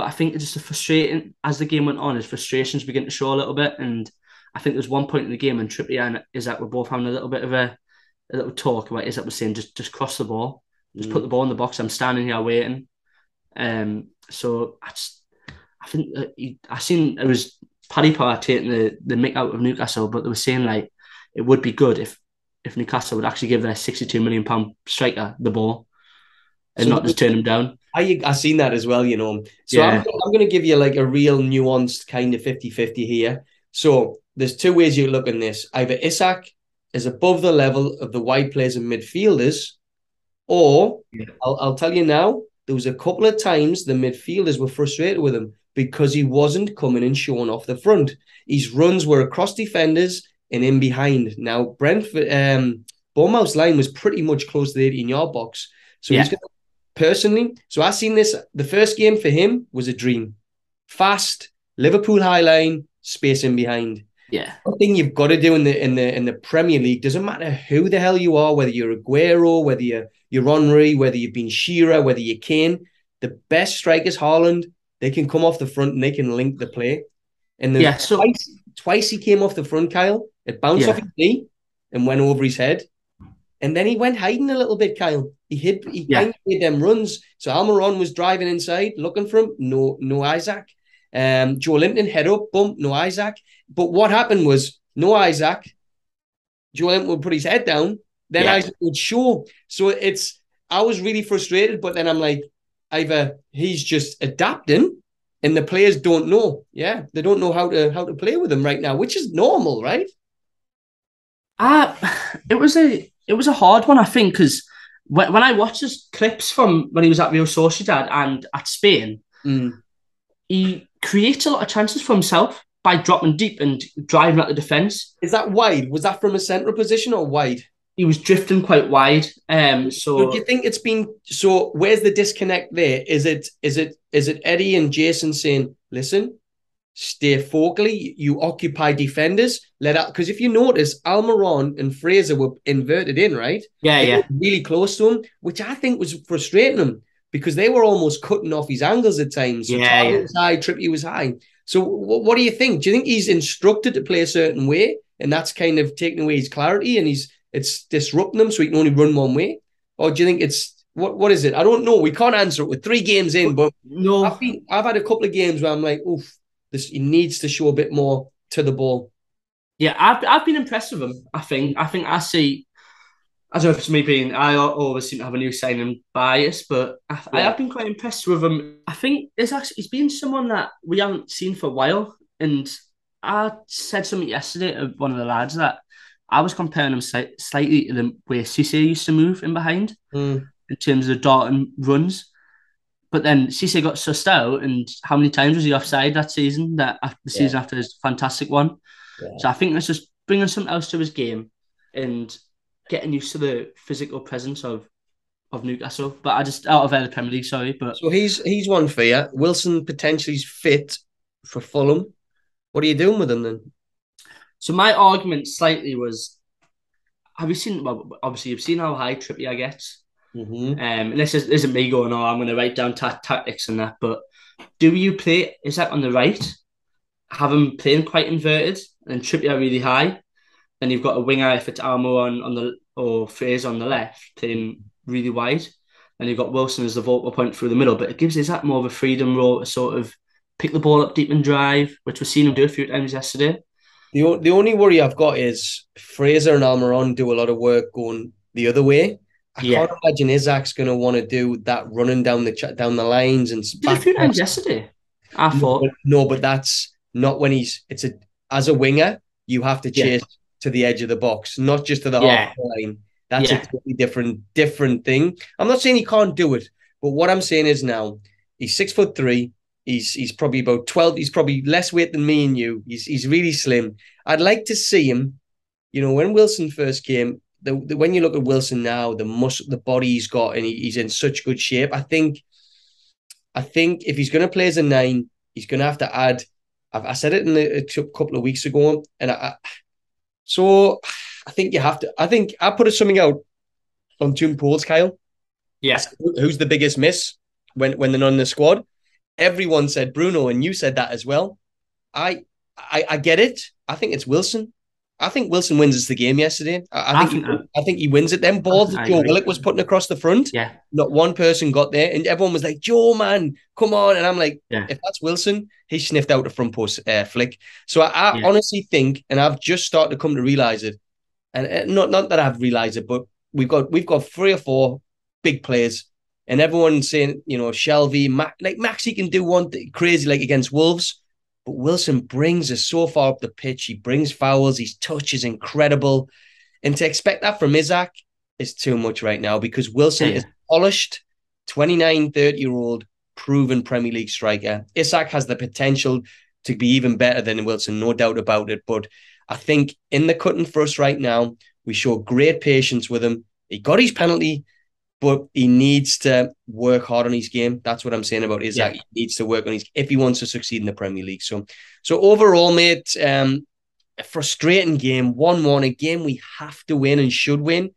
But I think it's just a frustrating as the game went on, his frustrations begin to show a little bit. And I think there's one point in the game and Trippier and Isak were both having a little bit of a, a little talk about Isak was saying just just cross the ball, just put the ball in the box. I'm standing here waiting. Um, so I just I think he, I seen it was Paddy Power taking the the mick out of Newcastle, but they were saying like it would be good if if Newcastle would actually give their 62 million pound striker the ball and So not just turn him down. I I seen that as well, you know. So Yeah. I'm, I'm going to give you like a real nuanced kind of 50-50 here. So there's two ways you look in this. Either Isak is above the level of the wide players and midfielders, or Yeah. I'll, I'll tell you now, there was a couple of times the midfielders were frustrated with him because he wasn't coming and showing off the front. His runs were across defenders and in behind. Now, Brentford, um, Bournemouth's line was pretty much close to the 18 yard box. So he's going to personally. So I seen this. The first game for him was a dream. Fast Liverpool high line, space in behind. Yeah. One thing you've got to do in the in the in the Premier League doesn't matter who the hell you are, whether you're Aguero, whether you're you're Henry, whether you've been Shearer, whether you're Kane. The best strikers, Haaland, they can come off the front and they can link the play. And Yeah, so- twice, twice he came off the front, Kyle. It bounced Yeah. off his knee and went over his head. And then he went hiding a little bit, Kyle. He hid, he Yeah. kind of made them runs. So Almiron was driving inside, looking for him. No, no Isak. Um, Joelinton head up, bump, no Isak. But what happened was no Isak. Joe Linton would put his head down, then Yeah. Isak would show. So it's I was really frustrated, but then I'm like, either he's just adapting and the players don't know. Yeah, they don't know how to how to play with him right now, which is normal, right? Uh, it was a it was a hard one, I think, because when, when I watched his clips from when he was at Real Sociedad and at Spain, Mm. he creates a lot of chances for himself by dropping deep and driving at the defence. Is that wide? Was that from a central position or wide? He was drifting quite wide. Um, So so do you think it's been so where's the disconnect there? Is it is it is it Eddie and Jason saying, listen, stay focally, you occupy defenders, let out because if you notice, Almiron and Fraser were inverted in, right? yeah, They yeah, really close to him, which I think was frustrating him because they were almost cutting off his angles at times. So Yeah, yeah. was high, Trippier was high. So what, what do you think? Do you think he's instructed to play a certain way, and that's kind of taking away his clarity, and he's it's disrupting him so he can only run one way, or do you think it's what what is it? I don't know. We can't answer it. We're three games in, but no, I've been I've had a couple of games where I'm like, oof, this he needs to show a bit more to the ball. yeah. I've I've been impressed with him. I think I think I see. I don't know if it's me being. I always seem to have a new signing bias, but I, I have been quite impressed with him. I think it's actually he's been someone that we haven't seen for a while, and I said something yesterday to one of the lads that I was comparing him slightly to the way Cisse used to move in behind Mm. in terms of darting runs. But then Cisse got sussed out, and how many times was he offside that season? That after the Yeah. season after his fantastic one. Yeah. So I think that's just bringing something else to his game and getting used to the physical presence of of Newcastle. But I just out of the Premier League, sorry, but So he's he's one for you. Wilson potentially is fit for Fulham. What are you doing with him then? so my argument slightly was. Have you seen? Well, obviously, you've seen how high Trippier gets. Mm-hmm. Um, and this is, isn't me going, oh, I'm going to write down ta- tactics and that. But do you play, is that on the right? Have him playing quite inverted and Trippier really high. Then you've got a winger if it's Almo on, on the, or Fraser on the left, playing really wide. And you've got Wilson as the vocal point through the middle. But it gives is that more of a freedom role to sort of pick the ball up deep and drive, which we've seen him do a few times yesterday. The, the only worry I've got is Fraser and Almiron do a lot of work going the other way. I Yeah. can't imagine Isak's going to want to do that running down the ch- down the lines and Did a few times yesterday. I No, thought. but, no, but that's not when he's. It's a as a winger, you have to Yeah. chase to the edge of the box, not just to the Yeah. half line. That's Yeah. a totally different different thing. I'm not saying he can't do it, but what I'm saying is now he's six foot three. He's he's probably about twelve. He's probably less weight than me and you. He's he's really slim. I'd like to see him. You know, when Wilson first came, the, the when you look at Wilson now, the muscle, the body he's got, and he, he's in such good shape. I think, I think if he's going to play as a nine, he's going to have to add. I've, I said it in a, a couple of weeks ago, and I, I so I think you have to. I think I put something out on Toon Polls, Kyle. Yeah. Who's the biggest miss when when they're not in the squad? Everyone said Bruno, and you said that as well. I I, I get it. I think it's Wilson. I think Wilson wins us the game yesterday. I, I I think, think he, I think he wins it. Them balls that Joe. Willock was putting across the front, Yeah. not one person got there, and everyone was like, "Joe, man, come on!" And I'm like, Yeah. if that's Wilson, he sniffed out a front post uh, flick. So I, I Yeah. honestly think, and I've just started to come to realize it, and uh, not not that I've realized it, but we've got we've got three or four big players, and everyone's saying, you know, Shelvey, Mac, like Maxi can do one thing crazy like against Wolves, but Wilson brings us so far up the pitch. He brings fouls. His touch is incredible, and to expect that from Isak is too much right now because Wilson Yeah. is polished, 29, 30 year old, proven Premier League striker. Isak has the potential to be even better than Wilson, no doubt about it. But I think in the cutting for us right now, we show great patience with him. He got his penalty, but he needs to work hard on his game. That's what I'm saying about Isak. Yeah. He needs to work on his if he wants to succeed in the Premier League. So, so overall, mate, um, a frustrating game, one-one, a game we have to win and should win.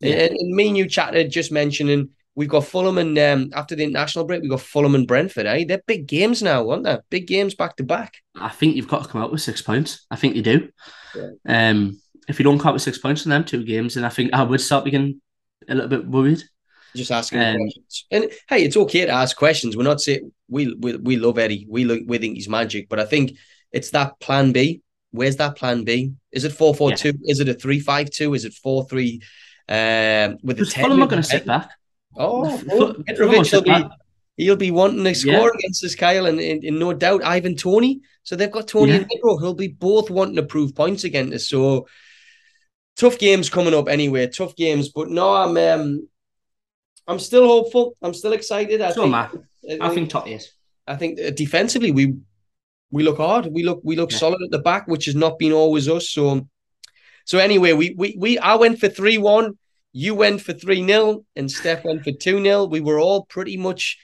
Yeah. And, and me and you chatted just mentioning we've got Fulham and um, after the international break, we've got Fulham and Brentford. Eh? They're big games now, aren't they? Big games back to back. I think you've got to come out with six points. I think you do. Yeah. Um, if you don't come out with six points in them two games, then I think I would start getting a little bit worried. Just asking Um, questions. And hey, it's okay to ask questions. We're not saying we we, we love Eddie. We look, we think he's magic, but I think it's that plan B. Where's that plan B? Is it four four two? Is it a three five two? Is it four three? Um, with the ten. Fulham are going to sit back. Oh, well, Mitrovic will be he'll be wanting to score Yeah. against this Kyle, and, and, and no doubt Ivan Toney. So they've got Toney Yeah. and Mitro who'll be both wanting to prove points against us. So tough games coming up anyway. Tough games, but no, I'm um, I'm still hopeful. I'm still excited. I So think, I. I think top eight. I think defensively we we look hard. We look we look Yeah. solid at the back, which has not been always us. So so anyway, we we we I went for three one. You went for three 0 and Steph went for two 0 We were all pretty much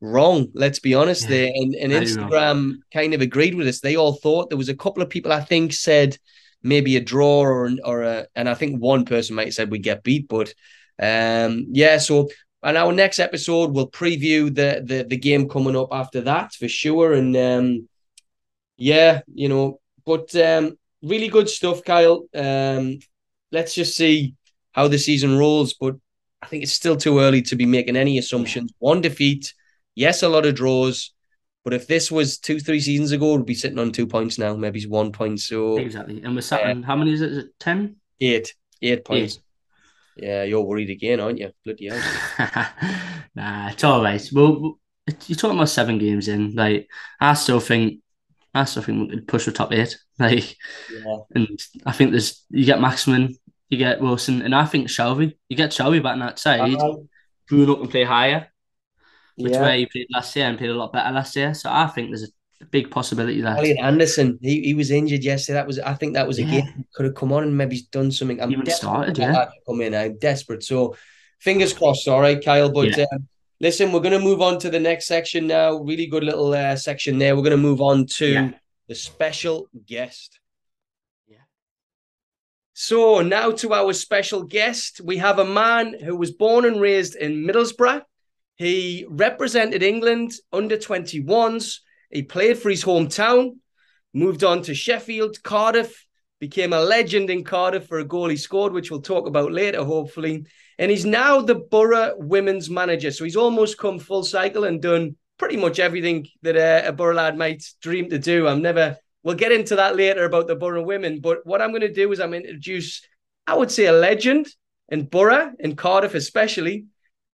wrong. Let's be honest. Yeah, there and, and. Instagram kind of agreed with us. They all thought there was a couple of people I think said maybe a draw or or a, and I think one person might have said we get beat, but um yeah. So on our next episode, we'll preview the the the game coming up after that for sure. And um yeah, you know, but um really good stuff, Kyle. Um let's just see how the season rolls, but I think it's still too early to be making any assumptions. One defeat, yes, a lot of draws, but if this was two, three seasons ago, we'd be sitting on two points now, maybe it's one point. So Exactly. And we're sat on how many is it? Is it 10? eight, eight points. Yeah, you're worried again, aren't you? Bloody hell. nah, it's all right. Well, you're talking about seven games in. Like, I still think, I still think we could push the top eight. Like, Yeah. and I think there's you get Maximin, you get Wilson, and I think Shelvey. You get Shelvey back on that side. Uh, Bruno can play higher, which yeah. way he played last year and played a lot better last year. So I think there's a big possibility that Elliot Anderson, he, he was injured yesterday. That was I think that was a Yeah. game could have come on and maybe done something. I'm Even desperate started, yeah. come in. I'm desperate. So fingers crossed. All right, Kyle. But um, listen, we're going to move on to the next section now. Really good little uh, section there. We're going to move on to Yeah. the special guest. Yeah. So now to our special guest, we have a man who was born and raised in Middlesbrough. He represented England under 21s. He played for his hometown, moved on to Sheffield, Cardiff, became a legend in Cardiff for a goal he scored, which we'll talk about later, hopefully. And he's now the Boro women's manager. So he's almost come full cycle and done pretty much everything that uh, a Boro lad might dream to do. I'm never we'll get into that later about the Boro women. But what I'm going to do is I'm introduce, I would say, a legend in Boro, in Cardiff especially,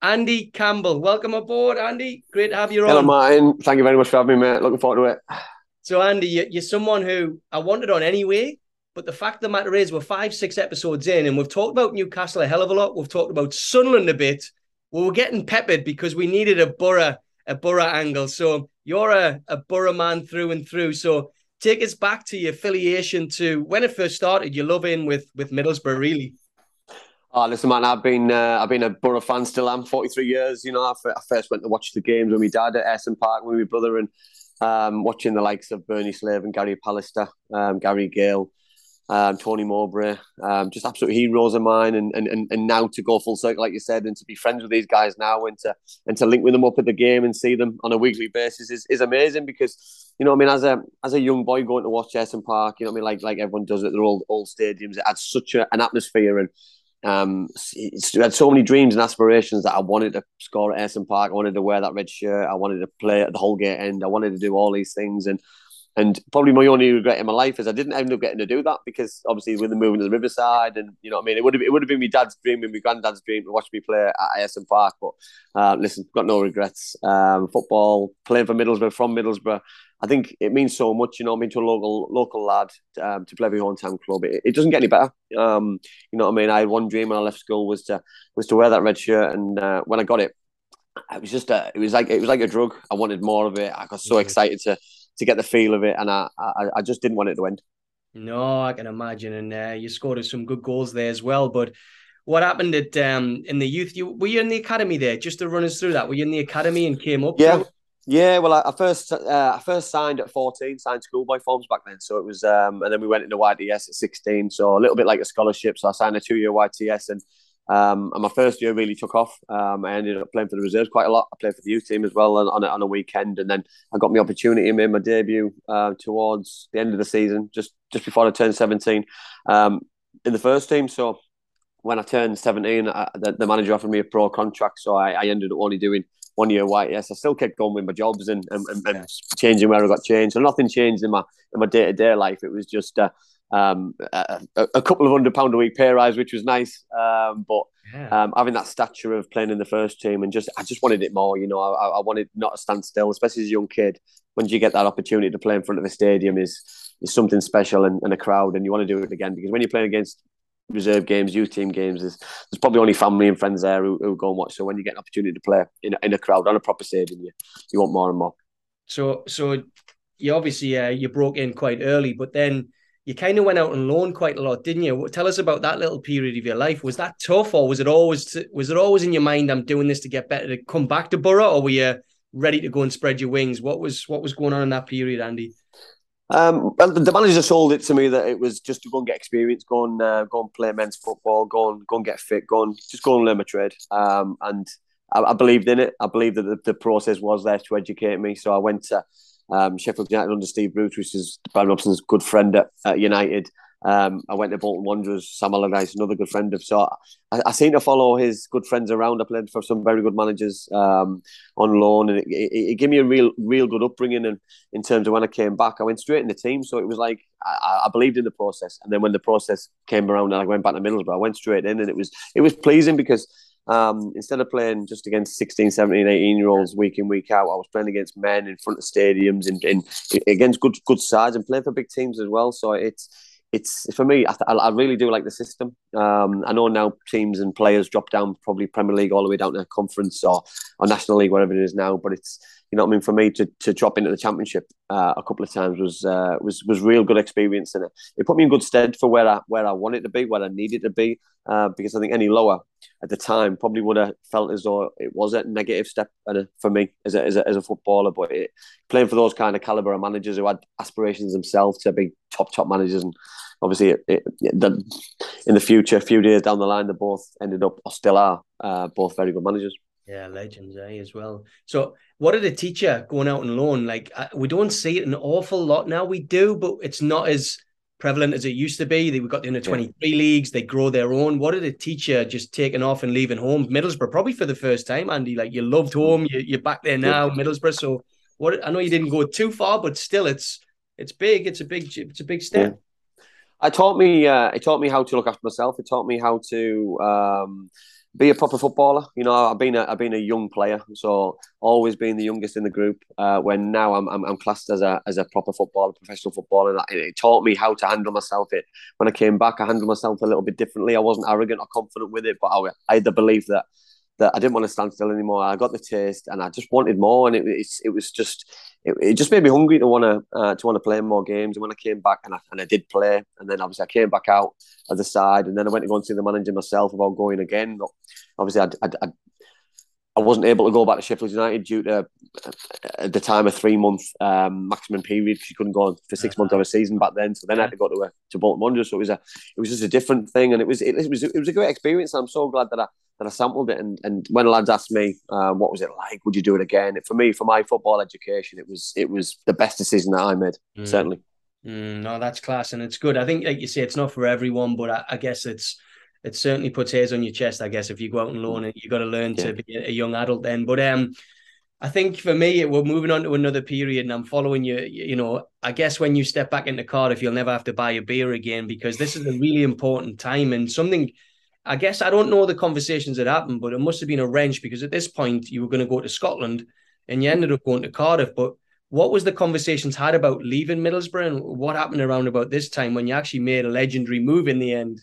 Andy Campbell. Welcome aboard, Andy. Great to have you on. Hello. Martin. Thank you very much for having me, mate. Looking forward to it. So, Andy, you're someone who I wanted on anyway. But the fact of the matter is, we're five, six episodes in, and we've talked about Newcastle a hell of a lot. We've talked about Sunderland a bit. Well, we're getting peppered because we needed a Boro, a Boro angle. So you're a, a Boro man through and through. So take us back to your affiliation to when it first started. Your love in with with Middlesbrough, really. Oh, listen, man. I've been uh, I've been a Boro fan still. I'm 43 years. You know, I first went to watch the games with my dad at Ayresome Park with my brother, and um, watching the likes of Bernie Slaven and Gary Pallister, um, Gary Gale, um, Tony Mowbray, um, just absolute heroes of mine. And, and and now to go full circle, like you said, and to be friends with these guys now, and to and to link with them up at the game and see them on a weekly basis is, is amazing because you know, I mean, as a as a young boy going to watch Ayresome Park, you know, I mean, like like everyone does at their old old stadiums, it adds such a, an atmosphere and. Um, had so many dreams and aspirations that I wanted to score at Ayresome Park. I wanted to wear that red shirt. I wanted to play at the Holgate end. I wanted to do all these things, and and probably my only regret in my life is I didn't end up getting to do that because obviously with the moving to the Riverside and you know what I mean it would have it would have been my dad's dream and my granddad's dream to watch me play at Ayresome Park. But uh, listen, got no regrets. Um, football, playing for Middlesbrough from Middlesbrough, I think it means so much. You know, I mean to a local local lad um, to play for your hometown club. It, it, doesn't get any better. Um, you know what I mean? I had one dream when I left school was to was to wear that red shirt, and uh, when I got it. It was just a, it was like it was like a drug. I wanted more of it. I got so excited to to get the feel of it, and I, I, I just didn't want it to end. No, I can imagine, and uh, you scored some good goals there as well. But what happened at um in the youth? You were you in the academy there? Just to run us through that, were you in the academy and came up? Yeah, yeah. Well, I, I first uh, I first signed at fourteen, signed schoolboy forms back then. So it was, um, and then we went into YTS at sixteen. So a little bit like a scholarship. So I signed a two year YTS and. Um, and my first year really took off. Um, I ended up playing for the reserves quite a lot. I played for the youth team as well on, on, a, on a weekend, and then I got my opportunity and made my debut uh, towards the end of the season, just just before I turned seventeen, um, in the first team. So when I turned seventeen, I, the, the, manager offered me a pro contract, so I, I ended up only doing one year white. Yes, I still kept going with my jobs and and, and, and changing where I got changed. So nothing changed in my in my day to day life. It was just. Uh, um, a, a, couple of hundred pound a week pay rise, which was nice. Um, but yeah. um, having that stature of playing in the first team and just, I just wanted it more. You know, I, I wanted not to stand still, especially as a young kid. When you get that opportunity to play in front of a stadium, is is something special and, and a crowd, and you want to do it again because when you're playing against reserve games, youth team games, there's, there's probably only family and friends there who, who go and watch. So when you get an opportunity to play in, in a crowd on a proper stadium, you, you want more and more. So, so you obviously uh, you broke in quite early, but then you kind of went out on loan quite a lot, didn't you? Tell us about that little period of your life. Was that tough, or was it always was it always in your mind? I'm doing this to get better to come back to Boro, or were you ready to go and spread your wings? What was what was going on in that period, Andy? Um, well, the manager sold it to me that it was just to go and get experience, go and uh, go and play men's football, go and go and get fit, go and just go and learn my trade. Um, and I, I, believed in it. I believed that the, the process was there to educate me. So I went to um, Sheffield United under Steve Bruce, which is Brian Robson's good friend at, at United. Um, I went to Bolton Wanderers, Sam Allardyce, another good friend of. So I, I seem to follow his good friends around. I played for some very good managers um, on loan, and it, it, it, gave me a real, real good upbringing. And in terms of when I came back, I went straight in the team. So it was like I, I believed in the process. And then when the process came around, and I went back to Middlesbrough, I went straight in, and it was it was pleasing because um, instead of playing just against 16, 17, 18 year olds week in, week out, I was playing against men in front of stadiums and, and against good good sides and playing for big teams as well. So it's it's for me. I, I really do like the system. Um, I know now teams and players drop down probably Premier League all the way down to a conference or, or National League, whatever it is now. But it's you know what I mean. For me to, to drop into the Championship uh, a couple of times was uh, was was real good experience, and it, it put me in good stead for where I where I wanted to be, where I needed to be. Uh, because I think any lower at the time probably would have felt as though it was a negative step for me as a, as a, as a footballer. But it, playing for those kind of caliber of managers who had aspirations themselves to be top top managers, and obviously it, it, in the future, a few years down the line, they both ended up or still are uh, both very good managers. Yeah, legends, eh, as well. So, what did a teacher going out on loan like? Uh, we don't see it an awful lot now. We do, but it's not as prevalent as it used to be. They got the under 23 yeah. leagues, they grow their own. What did a teacher just taking off and leaving home? Middlesbrough, probably for the first time, Andy. Like you loved home, you, are back there now, yeah. Middlesbrough. So what I know you didn't go too far, but still it's it's big. It's a big it's a big step. Yeah. It taught me uh, it taught me how to look after myself. It taught me how to um, be a proper footballer. You know, I've been a, I've been a young player, so always being the youngest in the group. Uh, when now I'm, I'm, I'm classed as a as a proper footballer, professional footballer, and it, taught me how to handle myself. It when I came back, I handled myself a little bit differently. I wasn't arrogant or confident with it, but I, I had the belief that that I didn't want to stand still anymore. I got the taste, and I just wanted more. And it it was just it, it just made me hungry to want to uh, to want to play more games. And when I came back, and I, and I did play, and then obviously I came back out of the side, and then I went to go and see the manager myself about going again. But obviously, I, I, I wasn't able to go back to Sheffield United due to uh, at the time a three month um, maximum period because you couldn't go for six months of a season back then. So then I had to go to a, to Bolton Wanderers. So it was a it was just a different thing, and it was it, it was it was a great experience. I'm so glad that I that I sampled it. And and when lads asked me um, what was it like, would you do it again? For me, for my football education, it was it was the best decision that I made. Mm. Certainly. Mm, no, that's class, and it's good. I think, like you say, it's not for everyone, but I, I guess it's it certainly puts hairs on your chest. I guess if you go out and loan it, You've got to learn yeah. to be a young adult then. But um, I think for me, we're moving on to another period, and I'm following you. You know, I guess when you step back into Cardiff, you'll never have to buy a beer again because this is a really important time and something. I guess I don't know the conversations that happened, but it must have been a wrench because at this point you were going to go to Scotland, and you ended up going to Cardiff. But what was the conversations had about leaving Middlesbrough, and what happened around about this time when you actually made a legendary move in the end?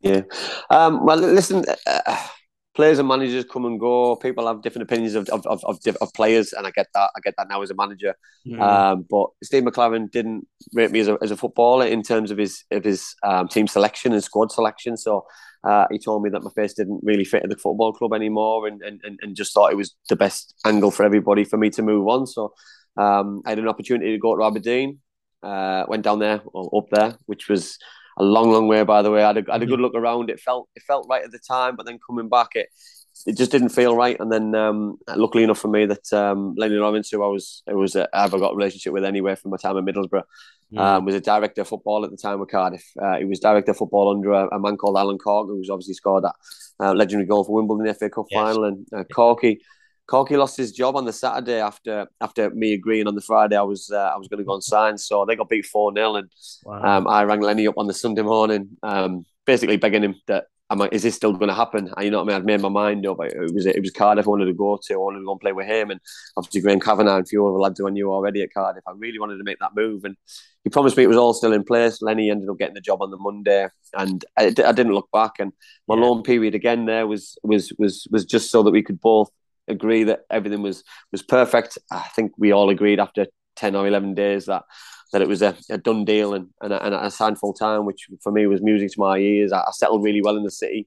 Yeah. Um, well, listen, uh, players and managers come and go. People have different opinions of of, of, of, of players, and I get that. I get that now as a manager. Mm. Um, but Steve McClaren didn't rate me as a, as a footballer in terms of his of his um, team selection and squad selection. So uh, he told me that my face didn't really fit at the football club anymore, and, and, and just thought it was the best angle for everybody for me to move on. So um, I had an opportunity to go to Aberdeen. Uh, went down there or up there, which was a long, long way. By the way, I had a, I had a good look around. It felt it felt right at the time, but then coming back, it it just didn't feel right. And then, um, luckily enough for me, that um, Lennie Lawrence, who I was, it was, uh, I've got a relationship with anyway from my time at Middlesbrough, mm. um, was a director of football at the time with Cardiff. Uh, he was director of football under a, a man called Alan Cork, who's obviously scored that uh, legendary goal for Wimbledon in the FA Cup yes. final. And uh, Corky, Corky lost his job on the Saturday after after me agreeing on the Friday I was uh, I was going to go and sign. So they got beat four 0 and wow. um, I rang Lennie up on the Sunday morning, um, basically begging him that I'm like, is this still going to happen? And you know what I mean? I'd made my mind up. It was it was Cardiff I wanted to go to. I wanted to go and play with him, and obviously Graham Kavanagh and a few other lads who I knew already at Cardiff. I really wanted to make that move, and he promised me it was all still in place. Lennie ended up getting the job on the Monday, and I, I didn't look back. And my yeah. loan period again there was was was was just so that we could both agree that everything was was perfect. I think we all agreed after ten or eleven days that that it was a, a done deal and and, and I signed full time, which for me was music to my ears. I, I settled really well in the city.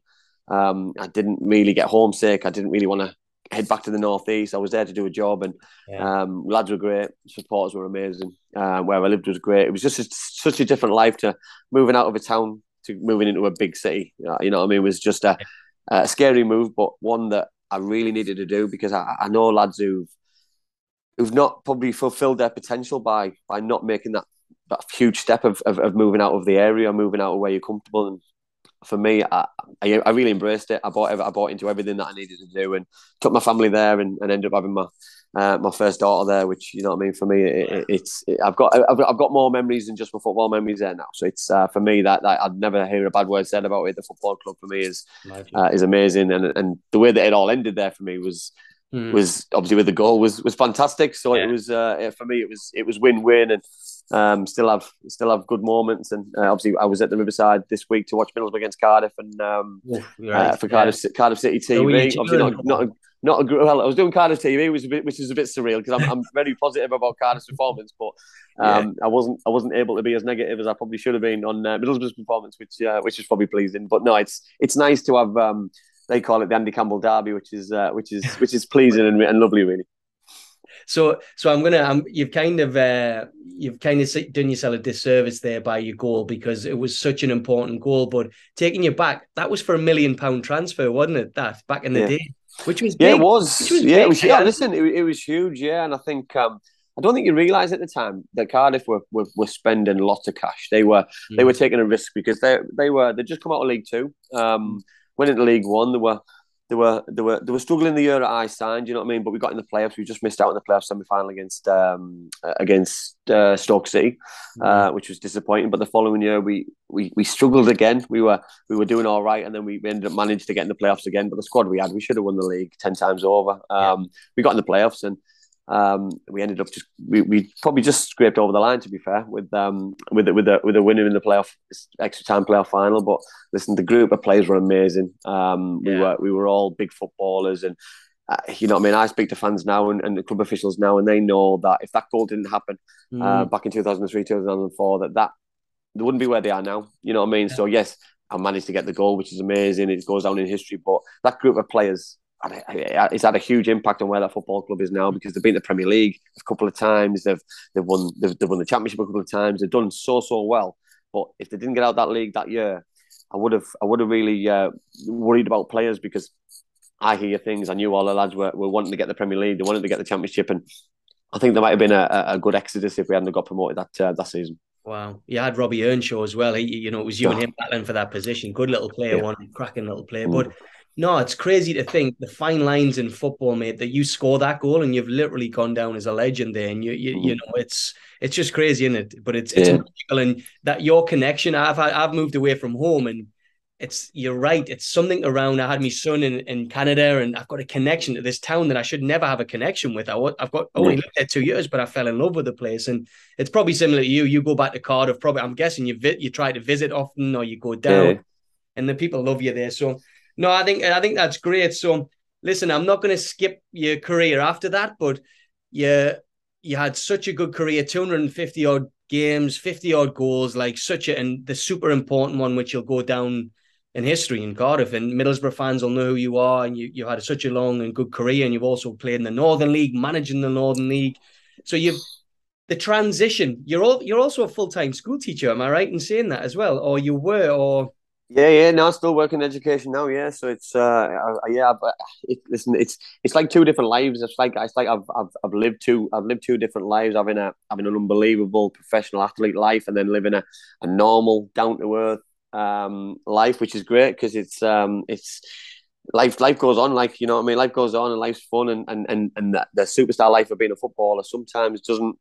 Um, I didn't really get homesick. I didn't really want to head back to the northeast. I was there to do a job, and yeah. um, lads were great. Supporters were amazing. Uh, where I lived was great. It was just a, such a different life to moving out of a town to moving into a big city. You know what I mean? It was just a, a scary move, but one that I really needed to do because I, I know lads who've who've not probably fulfilled their potential by by not making that that huge step of, of, of moving out of the area, moving out of where you're comfortable. And for me, I, I, I really embraced it. I bought I bought into everything that I needed to do, and took my family there, and, and ended up having my uh, my first daughter there. Which you know what I mean. For me, it, it, it's it, I've got I've, I've got more memories than just my football memories there now. So it's uh, for me that, that I'd never hear a bad word said about it. The football club for me is uh, is amazing, and and the way that it all ended there for me was. Mm. Was obviously with the goal was was fantastic. So yeah. it was uh, for me it was it was win win and um, still have still have good moments, and uh, obviously I was at the Riverside this week to watch Middlesbrough against Cardiff, and um, right. uh, for Cardiff yeah. Cardiff City TV. obviously not not a, not a well. I was doing Cardiff TV, which was a bit which is a bit surreal because I'm, I'm very positive about Cardiff's performance, but um, yeah. I wasn't I wasn't able to be as negative as I probably should have been on uh, Middlesbrough's performance, which uh, which is probably pleasing. But no, it's it's nice to have. Um, they call it the Andy Campbell Derby, which is uh, which is which is pleasing and, and lovely, really. So, so I'm gonna. I'm, you've kind of, uh, you've kind of done yourself a disservice there by your goal because it was such an important goal. But taking you back, that was for a million pound transfer, wasn't it? That back in the yeah. day, which was big, yeah, it was. was yeah, big, it was. Yeah, listen, it, it was huge. Yeah, and I think. um I don't think you realise at the time that Cardiff were, were, were spending lots of cash. They were mm. they were taking a risk because they they were they just come out of League Two, um, went into League One. They were they were they were they were struggling the year that I signed. You know what I mean? But we got in the playoffs. We just missed out in the playoff semi final against um, against uh, Stoke City, uh, which was disappointing. But the following year, we, we we struggled again. We were we were doing all right, and then we ended up managed to get in the playoffs again. But the squad we had, we should have won the league ten times over. Um, yeah. We got in the playoffs and. Um, we ended up just we, we probably just scraped over the line to be fair with um with with the with a winner in the playoff extra time playoff final. But listen, the group of players were amazing. Um, we were we were all big footballers, and uh, you know, what I mean, I speak to fans now and, and the club officials now, and they know that if that goal didn't happen uh, mm. uh, back in two thousand three, two thousand four, that that they wouldn't be where they are now. You know what I mean? Yeah. So yes, I managed to get the goal, which is amazing. It goes down in history, but that group of players it's had a huge impact on where that football club is now because they've been to the Premier League a couple of times. They've they've won they've, they've won the Championship a couple of times. They've done so so well. But if they didn't get out that league that year, I would have I would have really uh, worried about players because I hear things. I knew all the lads were, were wanting to get the Premier League. They wanted to get the Championship, and I think there might have been a, a good exodus if we hadn't got promoted that uh, that season. Wow, you had Robbie Earnshaw as well. He, you know, it was you and him battling for that position. Good little player, yeah. one cracking little player. Mm. But no, it's crazy to think the fine lines in football, mate. That you score that goal and you've literally gone down as a legend there, and you you, you mm. know it's it's just crazy, isn't it? But it's it's yeah. magical, and that your connection. I've I've moved away from home, and it's you're right. It's something around. I had my son in, in Canada, and I've got a connection to this town that I should never have a connection with. I, I've got only lived there two years, but I fell in love with the place, and it's probably similar to you. You go back to Cardiff, probably. I'm guessing you vi- you try to visit often, or you go down, yeah. and the people love you there. So no, I think I think that's great. So listen, I'm not going to skip your career after that, but you you had such a good career, 250 odd games, 50 odd goals, like such a and the super important one, which you'll go down in history in Cardiff. And Middlesbrough fans will know who you are, and you you had such a long and good career, and you've also played in the Northern League, managing the Northern League. So you've the transition. You're all you're also a full time school teacher. Am I right in saying that as well, or you were, or yeah, yeah. Now still working in education now. Yeah, so it's uh, yeah. But it, listen, it's it's like two different lives. It's like it's like I've I've, I've lived two I've lived two different lives. Having a having an unbelievable professional athlete life, and then living a, a normal down to earth um life, which is great because it's um it's life life goes on. Like you know, what I mean, life goes on, and life's fun, and and and and the, the superstar life of being a footballer sometimes doesn't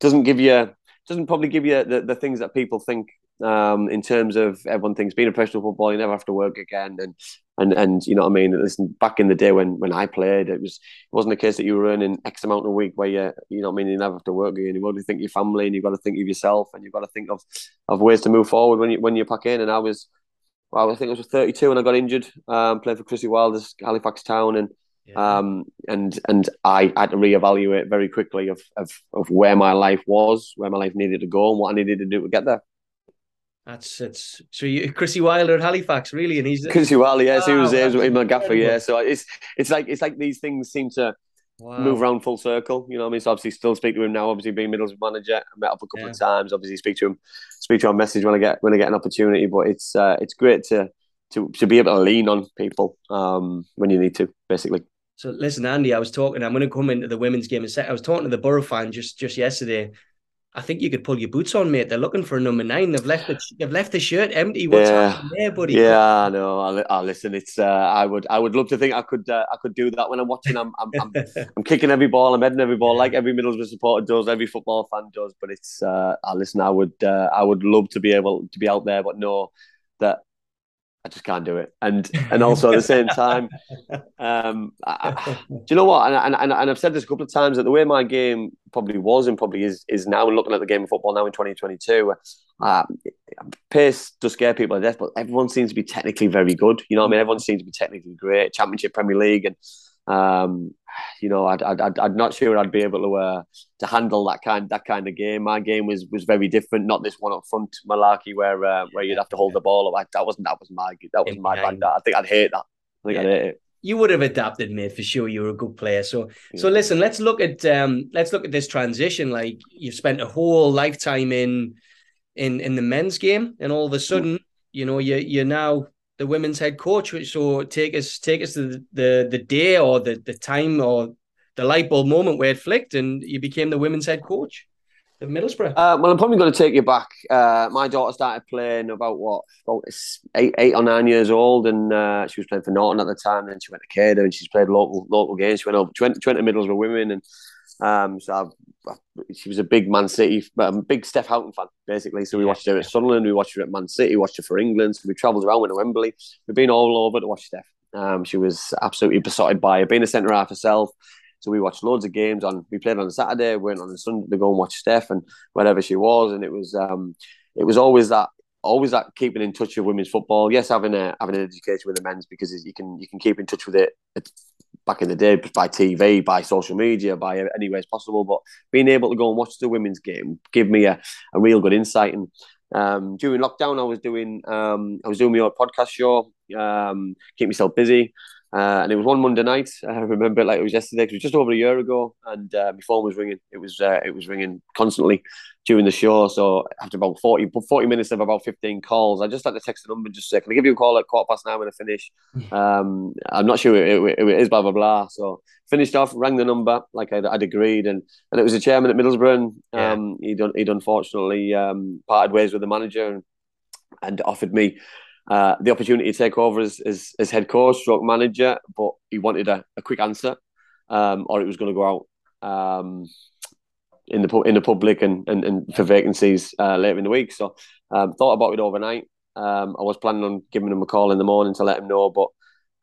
doesn't give you doesn't probably give you the, the things that people think um, in terms of everyone thinks being a professional footballer, you never have to work again. And and and you know what I mean. Listen, back in the day when when I played, it was it wasn't the case that you were earning X amount a week where you you know what I mean. You never have to work again. You've got to think of your family, and you've got to think of yourself, and you've got to think of of ways to move forward when you when you pack in. And I was. Well, I think I was 32 when I got injured um, playing for Chrissy Wilders, Halifax Town, and yeah. Um, and and I had to reevaluate very quickly of, of of where my life was, where my life needed to go, and what I needed to do to get there. That's it's so you Chrissy Wilder at Halifax, really, and he's Chrissy Wilder, yes, he was there in my gaffer, yeah. So it's it's like it's like these things seem to wow. move around full circle. You know, what I mean, so obviously still speak to him now. Obviously being Middlesbrough manager, I met up a couple yeah. of times. Obviously speak to him, speak to him message when I get when I get an opportunity. But it's uh, it's great to to to be able to lean on people um, when you need to, basically. So listen, Andy, I was talking. I'm going to come into the women's game and set. I was talking to the Boro fan just just yesterday, I think you could pull your boots on, mate. They're looking for a number nine. They've left the they've left the shirt empty. What's yeah. happening there, buddy? Yeah, I know. I, I listen. It's uh, I would I would love to think I could uh, I could do that when I'm watching. I'm I'm, I'm, I'm kicking every ball. I'm heading every ball like every Middlesbrough supporter does. Every football fan does. But it's uh, I listen. I would uh, I would love to be able to be out there, but know that I just can't do it. And and also at the same time, um, I, do you know what? And, and and I've said this a couple of times that the way my game probably was and probably is is now, looking at the game of football now in 2022, uh, pace does scare people to death, but everyone seems to be technically very good. You know what I mean? Everyone seems to be technically great. Championship, Premier League, and um, you know, I'd, I'd, I'd not sure I'd be able to uh, to handle that kind that kind of game. My game was was very different. Not this one up front malarkey where uh, where you'd have to hold the ball. Up. that wasn't that was my that was my bag. I think I'd hate that. I think yeah. I'd hate it. You would have adapted, mate, for sure. You're a good player. So yeah. so listen, let's look at um let's look at this transition. Like you've spent a whole lifetime in in in the men's game, and all of a sudden, you know, you you're now the women's head coach. Which so take us take us to the the, the day or the, the time or the light bulb moment where it flicked and you became the women's head coach. Of Middlesbrough? Uh, well, I'm probably going to take you back. Uh, my daughter started playing about what, about eight, eight or nine years old, and uh, she was playing for Norton at the time. And she went to Cater, and she's played local local games. She went over. She went, she went to Middlesbrough women, and um, so I've, she was a big Man City, a big Steph Houghton fan, basically. So we watched her at Sunderland, we watched her at Man City, watched her for England. So we travelled around, went to Wembley. We've been all over to watch Steph. Um, she was absolutely besotted by her, being a centre half herself. So we watched loads of games on. We played on a Saturday, went on a Sunday to go and watch Steph and wherever she was, and it was um, it was always that always that keeping in touch with women's football. Yes, having a having an education with the men's because you can you can keep in touch with it back in the day by TV, by social media, by any ways possible. But being able to go and watch the women's game give me a, a real good insight. And um, during lockdown, I was doing um, I was doing my own podcast show, um, keep myself busy. Uh, and it was one Monday night. I remember it like it was yesterday. It was just over a year ago, and uh, my phone was ringing. It was uh, it was ringing constantly during the show. So after about 40, 40 minutes of about fifteen calls, I just had to text the number and just say, "Can I give you a call at quarter past nine when I finish?" Um, I'm not sure it, it, it is blah blah blah. So finished off, rang the number like I'd, I'd agreed, and and it was a chairman at Middlesbrough. And, um, he'd he'd unfortunately um, parted ways with the manager and, and offered me uh, the opportunity to take over as, as, as head coach, stroke manager, but he wanted a, a quick answer, um, or it was going to go out um, in the in the public and, and, and for vacancies uh, later in the week. So um, thought about it overnight. Um, I was planning on giving him a call in the morning to let him know, but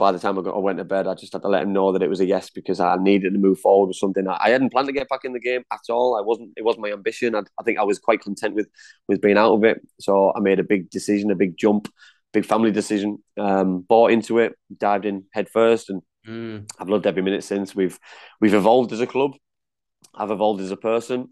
by the time I, got, I went to bed, I just had to let him know that it was a yes because I needed to move forward with something. I, I hadn't planned to get back in the game at all. I wasn't. It wasn't my ambition. I, I think I was quite content with with being out of it. So I made a big decision, a big jump big family decision. Um, bought into it, dived in head first, and mm. I've loved every minute since. We've we've evolved as a club. I've evolved as a person.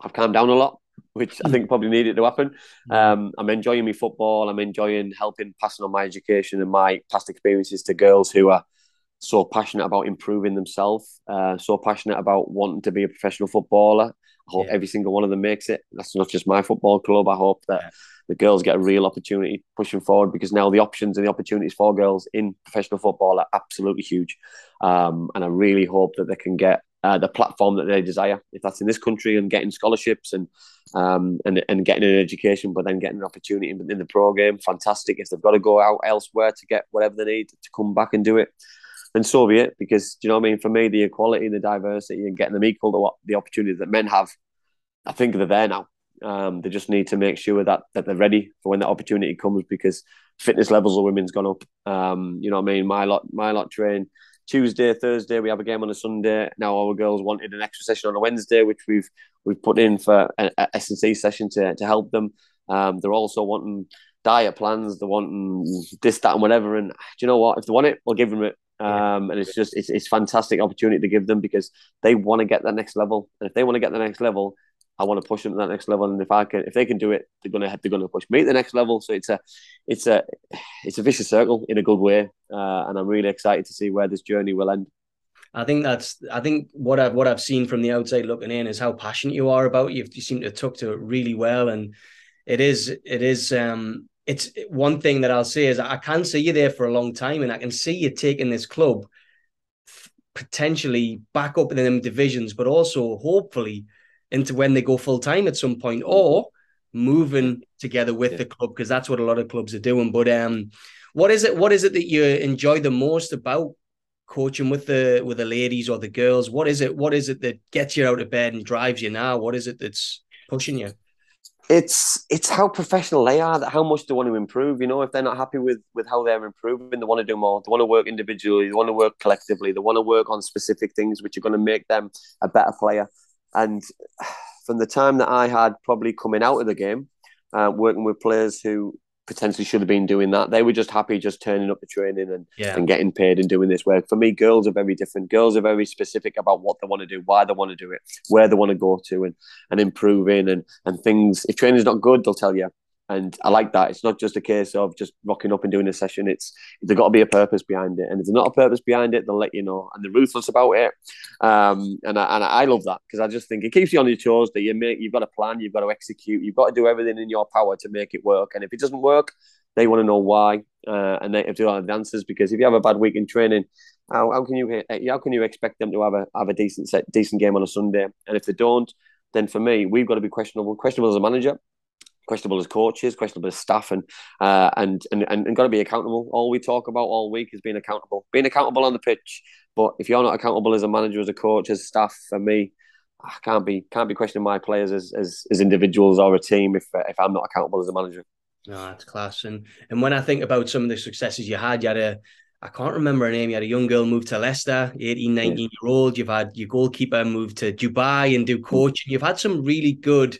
I've calmed down a lot, which I think probably needed to happen. Mm. Um, I'm enjoying my football. I'm enjoying helping passing on my education and my past experiences to girls who are so passionate about improving themselves, uh, so passionate about wanting to be a professional footballer. I hope yeah. every single one of them makes it. That's not just my football club. I hope that yeah. the girls get a real opportunity pushing forward because now the options and the opportunities for girls in professional football are absolutely huge. Um, and I really hope that they can get uh, the platform that they desire, if that's in this country, and getting scholarships and um, and and getting an education, but then getting an opportunity in, in the pro game. Fantastic. If they've got to go out elsewhere to get whatever they need to come back and do it, then so be it. Because do you know what I mean? For me, the equality and the diversity and getting them equal to what the opportunities that men have, I think they're there now. Um, they just need to make sure that that they're ready for when that opportunity comes because fitness levels of women's gone up. Um, you know what I mean? My lot, my lot train Tuesday, Thursday. We have a game on a Sunday. Now our girls wanted an extra session on a Wednesday, which we've we've put in for an S and C session to to help them. Um, they're also wanting diet plans. They're wanting this, that, and whatever. And do you know what? If they want it, we'll give them it. Um, and it's just it's it's fantastic opportunity to give them because they want to get that next level, and if they want to get the next level, I want to push them to that next level. And if I can, if they can do it, they're gonna they're gonna push me to the next level. So it's a it's a it's a vicious circle in a good way, uh, and I'm really excited to see where this journey will end. I think that's I think what I've what I've seen from the outside looking in is how passionate you are about it. You seem to have took to it really well, and it is it is um it's one thing that I'll say is I can see you there for a long time, and I can see you taking this club potentially back up in them divisions, but also hopefully into when they go full time at some point, or moving together with yeah. the club because that's what a lot of clubs are doing. But um, what is it? What is it that you enjoy the most about coaching with the with the ladies or the girls? What is it? What is it that gets you out of bed and drives you now? What is it that's pushing you? It's it's how professional they are that how much they want to improve you know? If they're not happy with with how they're improving they want to do more. They want to work individually they want to work collectively they want to work on specific things which are going to make them a better player. And from the time that i had probably coming out of the game uh, working with players who potentially should have been doing that. They were just happy just turning up the training and, yeah. and getting paid and doing this work. For me, girls are very different. Girls are very specific about what they want to do, why they want to do it, where they want to go to and, and improving and, and things. If training's not good, they'll tell you. And I like that. It's not just a case of just rocking up and doing a session. It's there's got to be a purpose behind it, and if there's not a purpose behind it, they'll let you know. And they're ruthless about it. Um, and I, and I love that because I just think it keeps you on your toes. That you make, you've got a plan, you've got to execute, you've got to do everything in your power to make it work. And if it doesn't work, they want to know why, uh, and they have to have the answers. Because if you have a bad week in training, how, how can you how can you expect them to have a have a decent set, decent game on a Sunday? And if they don't, then for me, we've got to be questionable. Questionable as a manager, questionable as coaches, questionable as staff, and uh, and and and, and got to be accountable. All we talk about all week is being accountable, being accountable on the pitch. But if you're not accountable as a manager, as a coach, as staff, for me, I can't be can't be questioning my players as as, as individuals or a team if if I'm not accountable as a manager. No, that's class. And and when I think about some of the successes you had, you had a I can't remember her name. You had a young girl move to Leicester, 18, 19 year old. You've had your goalkeeper move to Dubai and do coaching. You've had some really good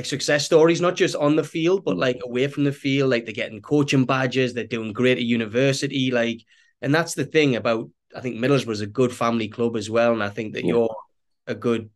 like success stories, not just on the field, but like away from the field. Like they're getting coaching badges, they're doing great at university. Like, and that's the thing about I think Middlesbrough's a good family club as well. And I think that yeah. you're a good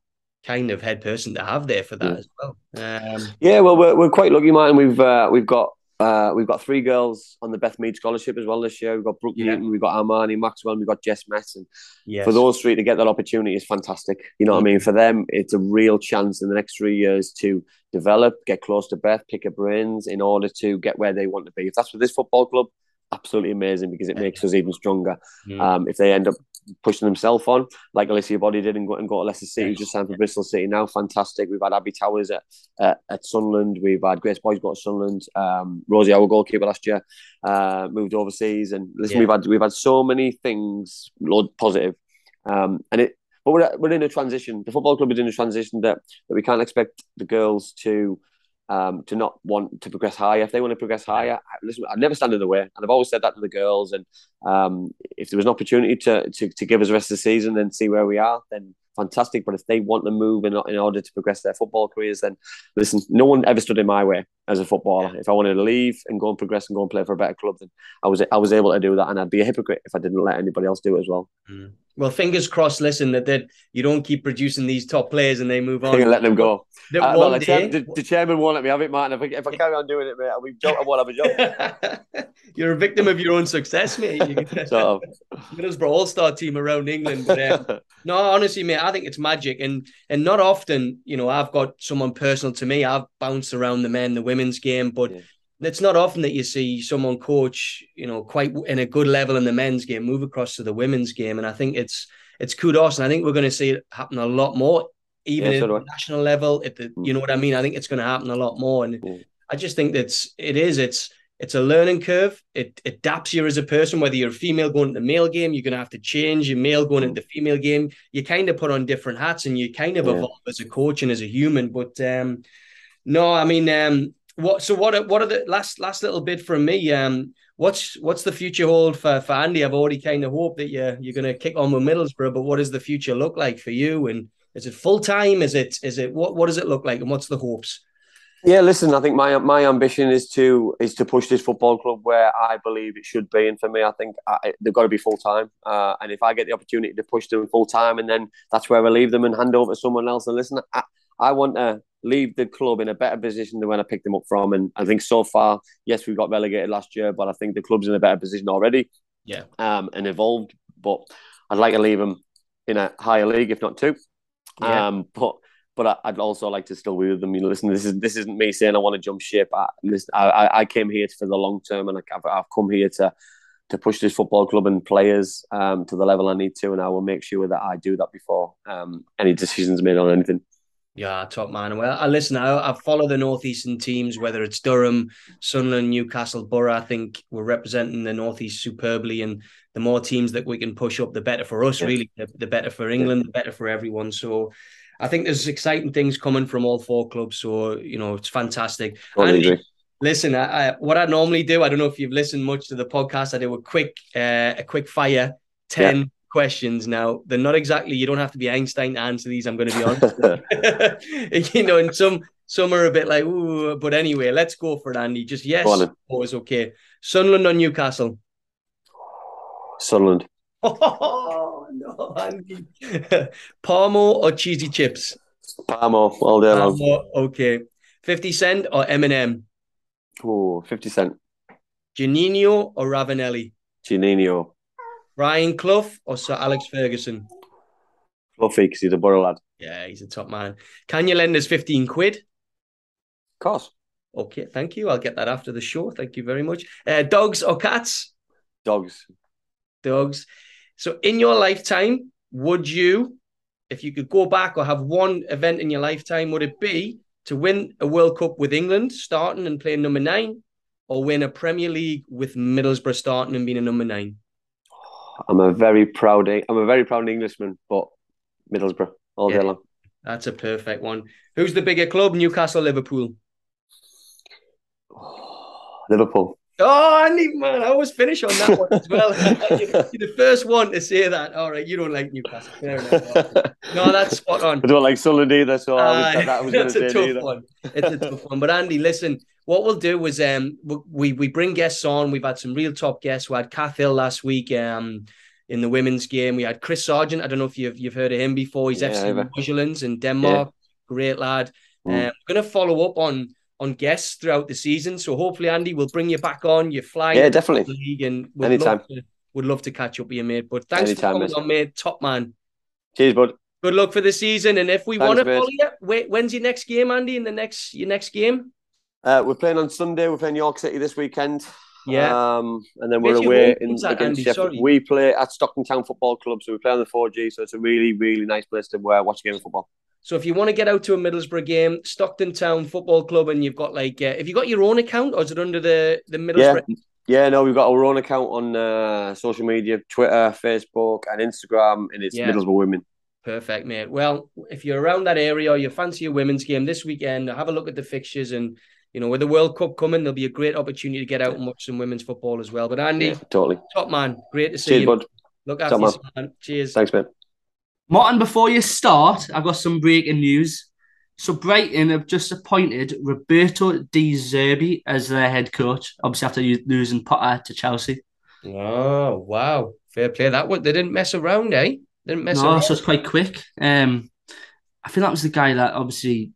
kind of head person to have there for that yeah. as well. Um, yeah, well, we're, we're quite lucky, Martin. We've uh, we've got uh, we've got three girls on the Beth Mead scholarship as well this year. We've got Brooke yeah. Newton, we've got Armani Maxwell, we've got Jess Metz. And yes. for those three to get that opportunity is fantastic. You know what I mean? For them, it's a real chance in the next three years to develop, get close to Beth, pick her brains in order to get where they want to be. If that's for this football club, absolutely amazing because it makes us even stronger. Mm. Um, if they end up pushing themselves on, like Alicia Body did and go, and go to Leicester City, yes. just signed for Bristol City now, fantastic. We've had Abby Towers at, uh, at Sunderland, we've had Grace Boys go to Sunderland, um, Rosie, our goalkeeper last year, uh, moved overseas, and listen, yeah. we've had we've had so many things, Lord, positive, um, and it. But we're, we're in a transition. The football club is in a transition that, that we can't expect the girls to um, to not want to progress higher. If they want to progress higher, listen, I'd never stand in the way, and I've always said that to the girls. And um, if there was an opportunity to, to to give us the rest of the season and see where we are, then fantastic. But if they want to move in, in order to progress their football careers, then listen, no one ever stood in my way as a footballer. Yeah. If I wanted to leave and go and progress and go and play for a better club, then I was I was able to do that, and I'd be a hypocrite if I didn't let anybody else do it as well. Mm. Well, fingers crossed. Listen, that, that you don't keep producing these top players and they move on. You let them go. Uh, the, day... the, the, chairman won't let me have it, Martin. If I, if I carry on doing it, mate, I'll be I won't have a job. You're a victim of your own success, mate. sort of. Middlesbrough All Star team around England. But, um, no, honestly, mate, I think it's magic, and and not often, you know, I've got someone personal to me. I've bounced around the men, the women's game, but. Yeah it's not often that you see someone coach, you know, quite in a good level in the men's game, move across to the women's game, and I think it's it's kudos, and I think we're going to see it happen a lot more, even yeah, at the national level. At the, you know what I mean? I think it's going to happen a lot more, and yeah. I just think that's it is. It's it's a learning curve. It, adapts you as a person, whether you're a female going into the male game, you're going to have to change your male going into the female game. You kind of put on different hats and you kind of yeah. evolve as a coach and as a human. But um, no, I mean, um, what? So what? Are, what are the last last little bit from me? Um, what's what's the future hold for, for Andy? I've already kind of hoped that you're you're going to kick on with Middlesbrough, but what does the future look like for you? And is it full time? Is it is it what what does it look like? And what's the hopes? Yeah, listen, I think my my ambition is to is to push this football club where I believe it should be, and for me, I think I, they've got to be full time. Uh, and if I get the opportunity to push them full time, and then that's where I leave them and hand over to someone else. And listen, I, I want to leave the club in a better position than when I picked them up from. And I think so far, yes, we got relegated last year, but I think the club's in a better position already. Yeah. Um, and evolved. But I'd like to leave them in a higher league, if not two. Yeah. Um, but but I'd also like to still be with them. You know, listen, this is this isn't me saying I want to jump ship. I listen, I, I came here for the long term, and I've, I've come here to to push this football club and players um, to the level I need to, and I will make sure that I do that before um, any decisions made on anything. Yeah, top man. Well, I listen. I, I follow the northeastern teams, whether it's Durham, Sunderland, Newcastle, Boro. I think we're representing the northeast superbly, and the more teams that we can push up, the better for us. Really, the, the, better for England, the better for everyone. So, I think there's exciting things coming from all four clubs. So, you know, it's fantastic. and, listen, I, I, what I normally do, I don't know if you've listened much to the podcast. I do a quick, uh, a quick fire ten. Yeah questions now. They're not exactly. You don't have to be Einstein to answer these. I'm going to be honest. you know, and some some are a bit like, ooh. But anyway, let's go for it, Andy. Just yes is okay. Sunderland or Newcastle? Sunderland. Oh no, Andy. Parmo or cheesy chips? Parmo all day long. Okay. Fifty Cent or Eminem? Oh, 50 Cent. Juninho or Ravanelli? Juninho. Brian Clough or Sir Alex Ferguson? Cloughie, because he's a Boro lad. Yeah, he's a top man. Can you lend us 15 quid? Of course. Okay, thank you. I'll get that after the show. Thank you very much. Uh, dogs or cats? Dogs. Dogs. So, in your lifetime, would you if you could go back or have one event in your lifetime, would it be to win a World Cup with England starting and playing number nine, or win a Premier League with Middlesbrough starting and being a number nine? I'm a very proud. I'm a very proud Englishman, but Middlesbrough all Yeah. day long. That's a perfect one. Who's the bigger club, Newcastle, Liverpool? Liverpool. Oh, Andy, man, I always finish on that one as well. You're the first one to say that. All right, you don't like Newcastle. Fair enough. No, that's spot on. I don't like Sunderland either, so I was, Aye, that, was that's a say tough neither. one. It's a tough one. But Andy, listen, what we'll do is um we we bring guests on. We've had some real top guests. We had Kath Hill last week um in the women's game. We had Chris Sargent. I don't know if you've you've heard of him before. He's Yeah, FC Midtjyllands in Denmark. Great lad. Mm. Um, we're going to follow up on on guests throughout the season. So hopefully, Andy, we'll bring you back on. You're flying Yeah, definitely. league, and we'd Anytime. love to would love to catch up with you, mate. But thanks Anytime, for mate. coming on, mate. Top man. Cheers, bud. Good luck for the season. And if we want to mate. follow you, wait, when's your next game, Andy? In the next your next game? Uh, we're playing on Sunday. We're playing York City this weekend. Yeah. Um, and then we're your away in clubs at, against? Sheffield. We play at Stockton Town Football Club, so we play on the 4G. So it's a really, really nice place to uh, watch a game of football. So if you want to get out to a Middlesbrough game, Stockton Town Football Club, and you've got like, uh, have you got your own account or is it under the the Middlesbrough? yeah. Yeah, No, we've got our own account on uh, social media, Twitter, Facebook, and Instagram, and it's Yeah. Middlesbrough Women. Perfect, mate. Well, if you're around that area or you fancy a women's game this weekend, have a look at the fixtures and. You know, with the World Cup coming, there'll be a great opportunity to get out and watch some women's football as well. But Andy, Yeah, totally. top man, great to see Cheers, you. bud. Look Top after man. yourself, man. Cheers. Thanks, mate. Martin, before you start, I've got some breaking news. So Brighton have just appointed Roberto De Zerbi as their head coach, obviously after losing Potter to Chelsea. Oh wow, fair play. That one they didn't mess around, eh? Didn't mess no, around. so it's quite quick. Um, I think that was the guy that obviously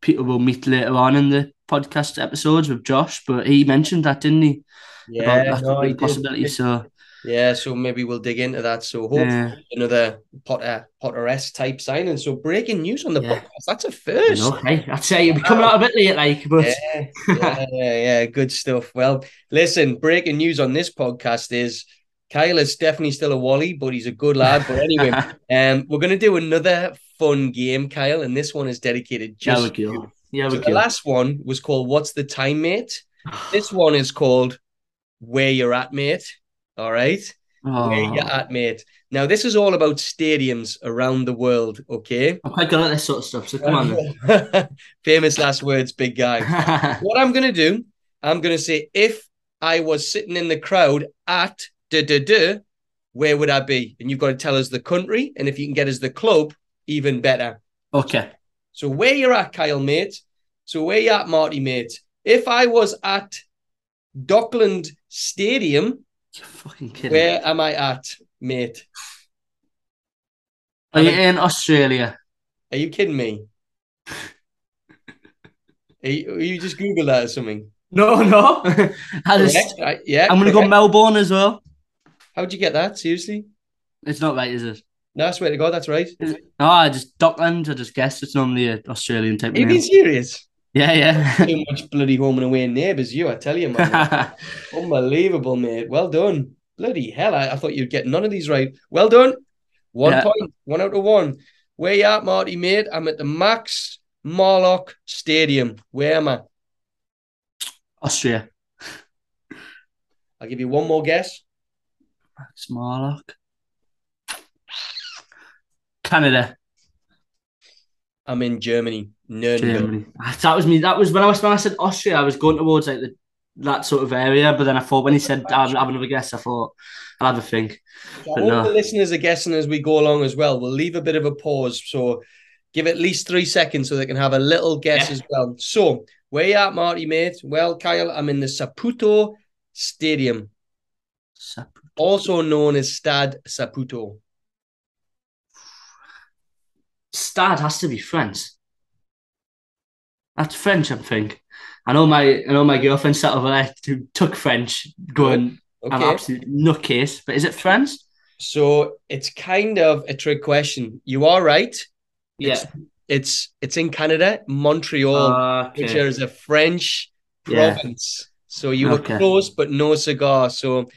people will meet later on in the podcast episodes with Josh, but he mentioned that, didn't he? Yeah, About that no, a did. possibility. So Yeah, so maybe we'll dig into that. So hopefully Yeah. another Potter Potteress type signing. So breaking news on the Yeah. podcast. That's a first. hey, I'd say it'd be coming out a bit late, like, but Yeah, yeah, yeah, yeah, good stuff. Well, listen, breaking news on this podcast is Kyle is definitely still a Wally, but he's a good lad. But anyway, um, we're gonna do another fun game, Kyle, and this one is dedicated yeah, just we to you. go. Yeah, So the last one was called "What's the Time, Mate." This one is called "Where You're At, Mate." All right, where Oh, you're at, mate. Now this is all about stadiums around the world. Okay, oh, I'm quite good at this sort of stuff, so come on. famous last words, big guy. what I'm going to do, I'm going to say, if I was sitting in the crowd at da da da, where would I be? And you've got to tell us the country, and if you can get us the club, even better. okay. So where you're at, Kyle, mate. So where you at, Marty, mate. If I was at Dockland Stadium, You're fucking kidding. where am I at, mate? Are you in Australia? Are you kidding me? Are you, are you just Google that or something? No, no. I just, Correct, right? Yeah. I'm going to go. Melbourne as well. How'd you get that? Seriously? It's not right, is it? No, I swear to God, that's right. No, I just Dockland. I just guessed it's normally an Australian type Are you of being serious? Yeah, yeah. Too much bloody home and away neighbours, you, I tell you, man. Unbelievable, mate. Well done. Bloody hell, I, I thought you'd get none of these right. Well done. One Yeah. point, one out of one. Where you at, Marty, mate? I'm at the Max Morlock Stadium. Where am I? Austria. I'll give you one more guess. Max Morlock. Canada. I'm in Germany. Nuremberg. Germany. Ah, That was me. That was when I was when I said Austria. I was going towards like the that sort of area, but then I thought when he said I'll have another guess, I thought I'll have a think. I But hope no. the listeners are guessing as we go along as well. We'll leave a bit of a pause. So give at least three seconds so they can have a little guess Yeah. as well. So where you at, Marty, mate? Well, Kyle, I'm in the Saputo Stadium, Sap- also known as Stade Saputo. Stad has to be French. That's French, I think. I know my I know my girlfriend sat over there who took French, going I'm Okay. absolute nutcase. But is it French? So it's kind of a trick question. You are right. Yeah. It's it's in Canada, Montreal, which Okay. is a French Yeah. province. So you were Okay. close, but no cigar. So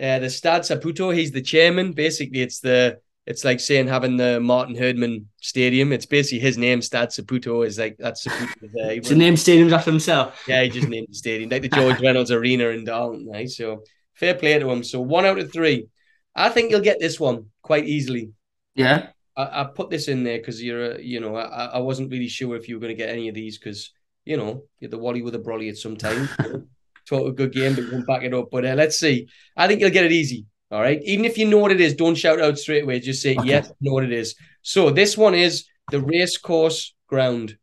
uh, the Stade Saputo, he's the chairman. Basically, it's the It's like saying having the Martin Herdman Stadium. It's basically his name, Stad Saputo, is like that's Saputo. Uh, there. It's a name stadiums after himself. Yeah, he just named the stadium, like the George Reynolds Arena in Darlington. Right? Eh? So fair play to him. So one out of three. I think you'll get this one quite easily. Yeah. I, I put this in there because you're, a, you know, I, I wasn't really sure if you were going to get any of these because, you know, you're the Wally with a brolly at some time. Talk a good game, but you won't back it up. But uh, let's see. I think you'll get it easy. All right. Even if you know what it is, don't shout out straight away. Just say, Okay. yes, I know what it is. So this one is the racecourse ground.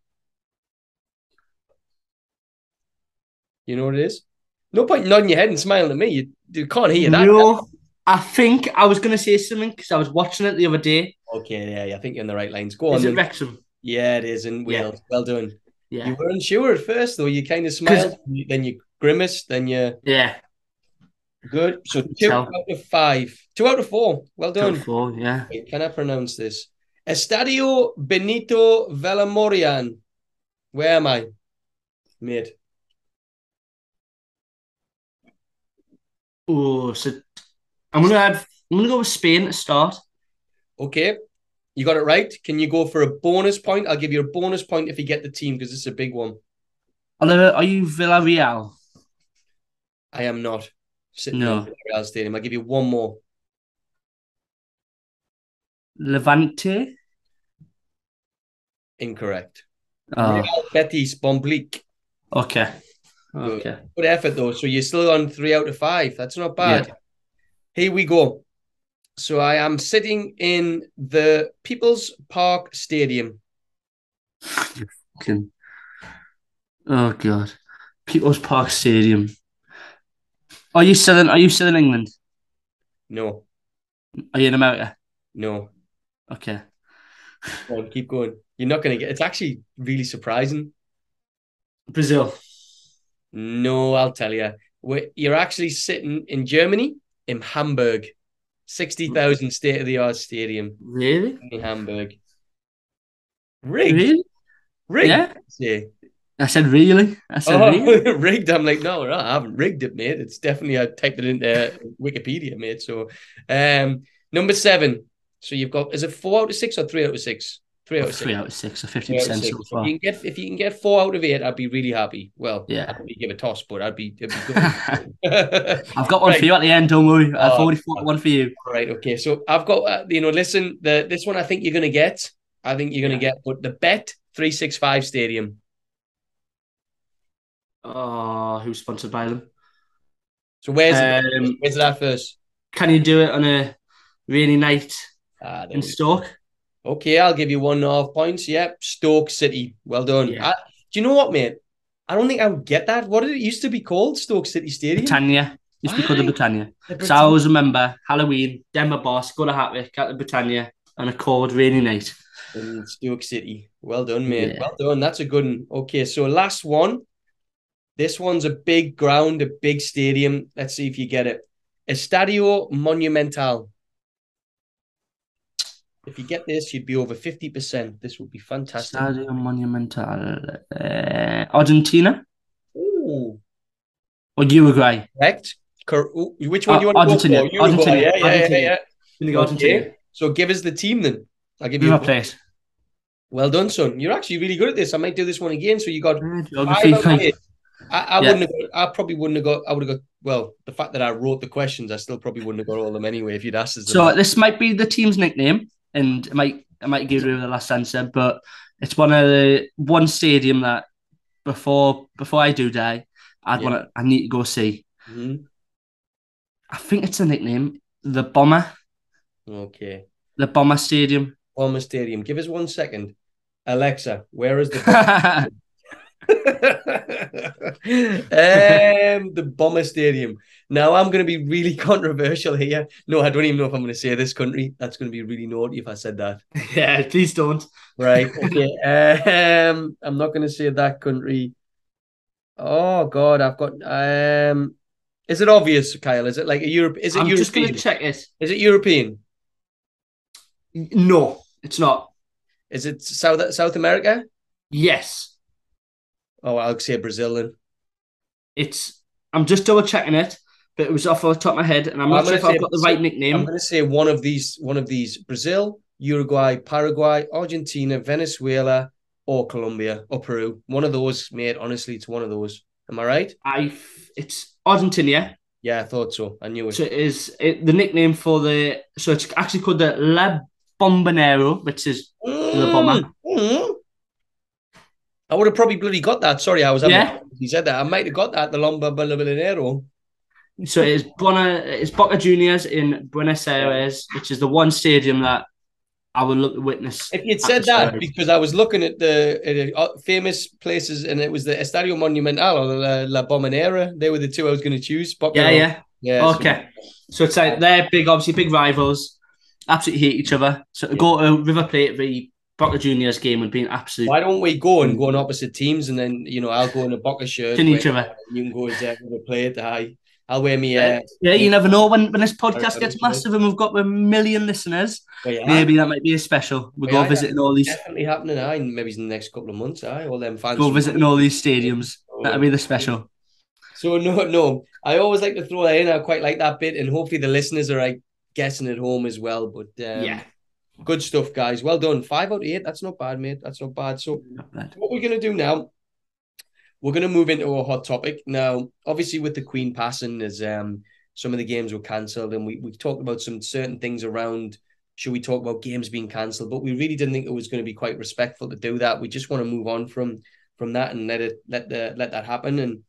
You know what it is? No point nodding your head and smiling at me. You, you can't hear that. No, I think I was going to say something because I was watching it the other day. Okay, yeah, yeah, I think you're in the right lines. Go on. Is it then. Wrexham? Yeah, it is in Yeah. Well done. Yeah. You weren't sure at first, though. You kind of smiled, then you grimaced, then you Yeah. Good. So two out of five, two out of four. Well done. Four, yeah. Wait, Can I pronounce this? Estadio Benito Villamorian. Where am I, Mid. Oh, so I'm gonna have I'm gonna go with Spain to start. Okay, you got it right. Can you go for a bonus point? I'll give you a bonus point if you get the team because it's a big one. Are you Villarreal? I am not sitting No. in the Real Stadium. I'll give you one more. Levante? Incorrect. Oh, Real Betis Bomblique. okay. Okay. Good effort though. So you're still on three out of five. That's not bad. Here we go. So I am sitting in the People's Park Stadium. Fucking- Oh god. People's Park Stadium. Are you still in are you still in England? No, Are you in America? no. Okay. Go on, keep going. You're not gonna get. It's actually really surprising. Brazil. No, I'll tell you. We're, you're actually sitting in Germany, in Hamburg, sixty thousand state of the art stadium Really? in Hamburg. Rigged, Really? rigged. Yeah. Yeah. I said really? I said Oh, really? rigged. I'm like, no, no, I haven't rigged it, mate. It's definitely I typed it into Wikipedia, mate. So, um, number seven. So you've got is it four out of six or three out of six? Three out of Three six. out of six, so fifty Three out of percent six. so If far. you can get if you can get four out of eight, I'd be really happy. Well, Yeah. I'd probably give a toss, but I'd be, it'd be good. I've got one Right. for you at the end, don't worry. I've Oh, already thought one for you. Right. Okay. So I've got uh, you know, listen, the this one I think you're gonna get. I think you're gonna get, but the Bet three six five Stadium. Oh, who's sponsored by them? So where's it? Um, Where's it at first? Can you do it on a rainy night Ah, in. Stoke? Okay, I'll give you one and a half points. Yep, Stoke City. Well done. Yeah. I- do you know what, mate? I don't think I would get that. What did it used to be called? Stoke City Stadium. Britannia. Used to be called the Britannia. The So I always remember Halloween, Denver boss, go to Hatwick at the Britannia on a cold rainy night. in Stoke City. Well done, mate. Yeah. Well done. That's a good one. Okay, so last one. This one's a big ground, a big stadium. Let's see if you get it. Estadio Monumental. If you get this, you'd be over 50%. This would be fantastic. Stadio Monumental. Uh, Argentina Ooh, or Uruguay? correct. Cor- which one Uh, do you want to Argentina. go for? Uruguay. Argentina. Yeah, yeah, yeah, Argentina. yeah. In the Argentina. Okay. So give us the team then. I'll give you. River a- Plate. Well done, son. You're actually really good at this. I might do this one again. So you got Five Geography. out of thank- eight. I, I Yeah. wouldn't have. I probably wouldn't have got. I would have got. Well, the fact that I wrote the questions, I still probably wouldn't have got all of them anyway if you'd asked us. So them. this might be the team's nickname, and it might I might give you the last answer, but it's one of the one stadium that before before I do die, I'd Yeah. want to I need to go see. Mhm. I think it's a nickname, the Bomber, Okay. the Bomber Stadium. Palmer Stadium. Give us one second. Alexa, where is the um the Bomber Stadium? Now I'm going to be really controversial here. No, I don't even know if I'm going to say this country. That's going to be really naughty if I said that. yeah, please don't. Right. Okay. um, I'm not going to say that country. Oh God, I've got. Um, is it obvious, Kyle? Is it like a Europe? Is it I'm just European? gonna check it. Is it European? No, it's not. Is it South South America? Yes, Oh, I'll say Brazil then. it's. I'm just double checking it, but it was off the top of my head, and I'm not I'm sure if I've got the right nickname. I'm going to say one of these, one of these: Brazil, Uruguay, Paraguay, Argentina, Venezuela, or Colombia or Peru. One of those, mate. Honestly, it's one of those. Am I right? I it's Argentina. Yeah, I thought so. I knew it. So it is it, the nickname for the so it's actually called the La Bombonera, which is the bomber. Mm. I would have probably bloody got that. Sorry, I was having Yeah. he said that. I might have got that. The Lomba Balabinero. So it is Bona, it's Boca Juniors in Buenos Aires, which is the one stadium that I would look to witness. If you'd said that, atmosphere. because I was looking at the at, uh, famous places, and it was the Estadio Monumental or La, La Bombonera. They were the two I was going to choose. Boca yeah, yeah. yeah. Okay. So it's like they're big, obviously big rivals, absolutely hate each other. So to go to River Plate v Boca Juniors game would be an absolute Why don't we go and go on opposite teams, and then you know I'll go in a Boca shirt. Tin each other. You can go as uh. I I'll wear me. Yeah, Uh, yeah, you never know when, when this podcast gets massive and we've got a million listeners. yeah, Maybe that might be a special. We Yeah, go visiting all these, definitely happening. I maybe in the next couple of months. I all them fans. go visiting all these stadiums. That'll be the special. So no, no. I always like to throw that in. I quite like that bit, and hopefully the listeners are like guessing at home as well. But um, Yeah. Good stuff, guys. Well done. Five out of eight. That's not bad, mate. That's not bad. So Not bad. what we're gonna do now? We're gonna move into a hot topic now. Obviously, with the Queen passing, as um some of the games were cancelled, and we we talked about some certain things around. Should we talk about games being cancelled? But we really didn't think it was going to be quite respectful to do that. We just want to move on from from that and let it let the let that happen. And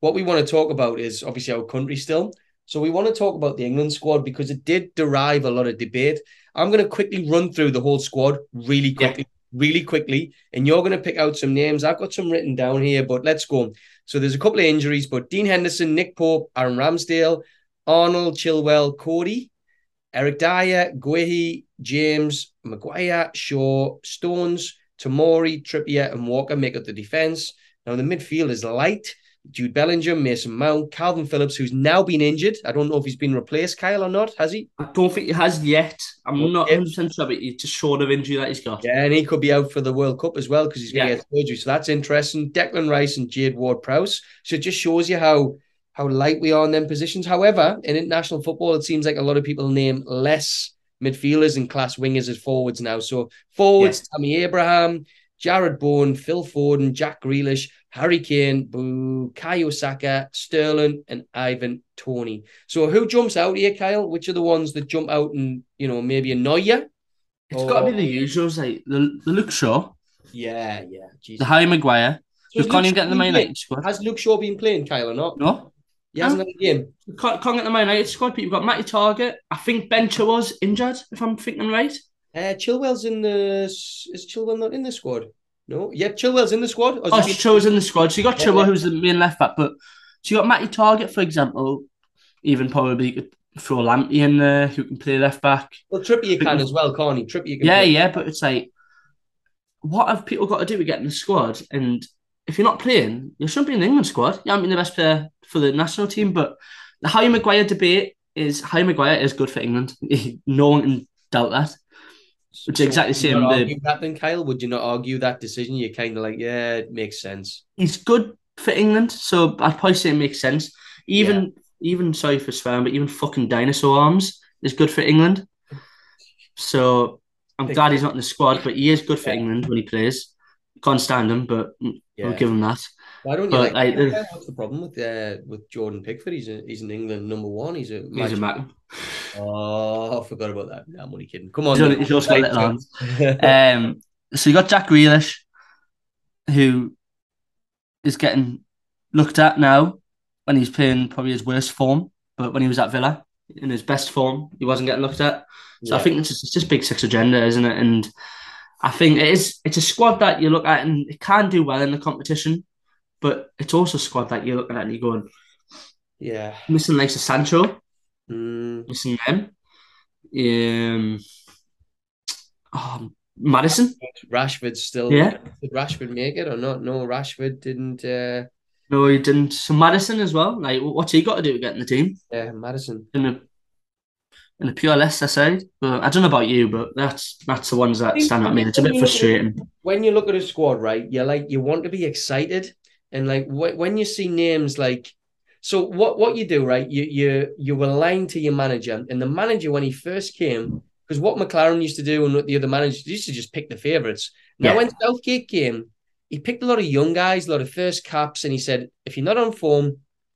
what we want to talk about is obviously our country still. So we want to talk about the England squad because it did derive a lot of debate. I'm going to quickly run through the whole squad really Yeah. quickly, really quickly, and you're going to pick out some names. I've got some written down here, but let's go. So there's a couple of injuries, but Dean Henderson, Nick Pope, Aaron Ramsdale, Arnold, Chilwell, Coady, Eric Dier, Guehi, James, Maguire, Shaw, Stones, Tomori, Trippier, and Walker make up the defense. Now the midfield is light. Jude Bellingham, Mason Mount, Kalvin Phillips, who's now been injured. I don't know if he's been replaced, Kyle, or not. Has he? I don't think he has yet. I'm not Yeah. 100 percent sure, but he's just short of injury that he's got. Yeah, and he could be out for the World Cup as well because he's going to Yeah. get surgery. So that's interesting. Declan Rice and Jade Ward Prowse. So it just shows you how how light we are in them positions. However, in international football, it seems like a lot of people name less midfielders and class wingers as forwards now. So forwards, Tammy Abraham, Jarrod Bowen, Phil Foden, Jack Grealish, Harry Kane, Bukayo Saka, Sterling, and Ivan Toney. So who jumps out here, Kyle? Which are the ones that jump out and you know maybe annoy you? It's got to be the usuals, like the, the Luke Shaw, Yeah, yeah. Jesus. the Harry Maguire, So has can't even get in the main United squad. Has Luke Shaw been playing, Kyle, or not? No, He hasn't had a game. can't, can't get the Man United squad. But you've got Matty Targett. I think Ben was injured, if I'm thinking right. Uh, Chilwell's in the. Is Chilwell not in the squad? No. Yeah, Chilwell's in the squad. Oh, Chilwell's in the squad. So you got Yeah, Chilwell, yeah. who's the main left back, but so you got Matty Targett, for example. Even probably could throw Lampy in there, who can play left back. Well, Trippier can as well, can't he? Trippier can Yeah, play. yeah, but it's like, what have people got to do to get in the squad? And if you're not playing, you shouldn't be in the England squad. You haven't been the best player for the national team. But the Harry Maguire debate is Harry Maguire is good for England. no one can doubt that. Which is exactly the Would same. argue that then, Kyle? Would you not argue that decision? You're kind of like, yeah, it makes sense. He's good for England, so I'd probably say it makes sense. Even even sorry for swearing, but even fucking dinosaur arms is good for England. So I'm glad he's not in the squad, but he is good for Yeah. England when he plays. Can't stand him, but Yeah. we'll give him that. Why don't you But, like? Kyle? What's the problem with uh, with Jordan Pickford? He's a, he's an England number one. He's a. He's a Mac. Oh, I forgot about that. I'm only kidding. Come on. He's he's also little so- Um, so you got Jack Grealish, who is getting looked at now when he's playing probably his worst form, but when he was at Villa in his best form, he wasn't getting looked at. So I think it's just, it's just big six agenda, isn't it? And I think it is. It's a squad that you look at and it can do well in the competition, but it's also a squad that you're looking at and you're going yeah. missing like a Sancho, Mm, missing them, um, oh, Maddison. Rashford's still. Yeah. Did Rashford make it or not? No, Rashford didn't. Uh, No, he didn't. So Maddison as well. Like, what's he got to do to get in the team? yeah, Maddison. In a in a pure Leicester side. But I don't know about you, but that's that's the ones that stand out to me. It's a bit frustrating. when you look at a squad, right, you're like you want to be excited, and like wh- when you see names like, So what what you do, right? You you you were lying to your manager, and the manager when he first came, because what McClaren used to do and what the other managers used to just pick the favourites. Now Yeah. when Southgate came, he picked a lot of young guys, a lot of first caps, and he said, if you're not on form,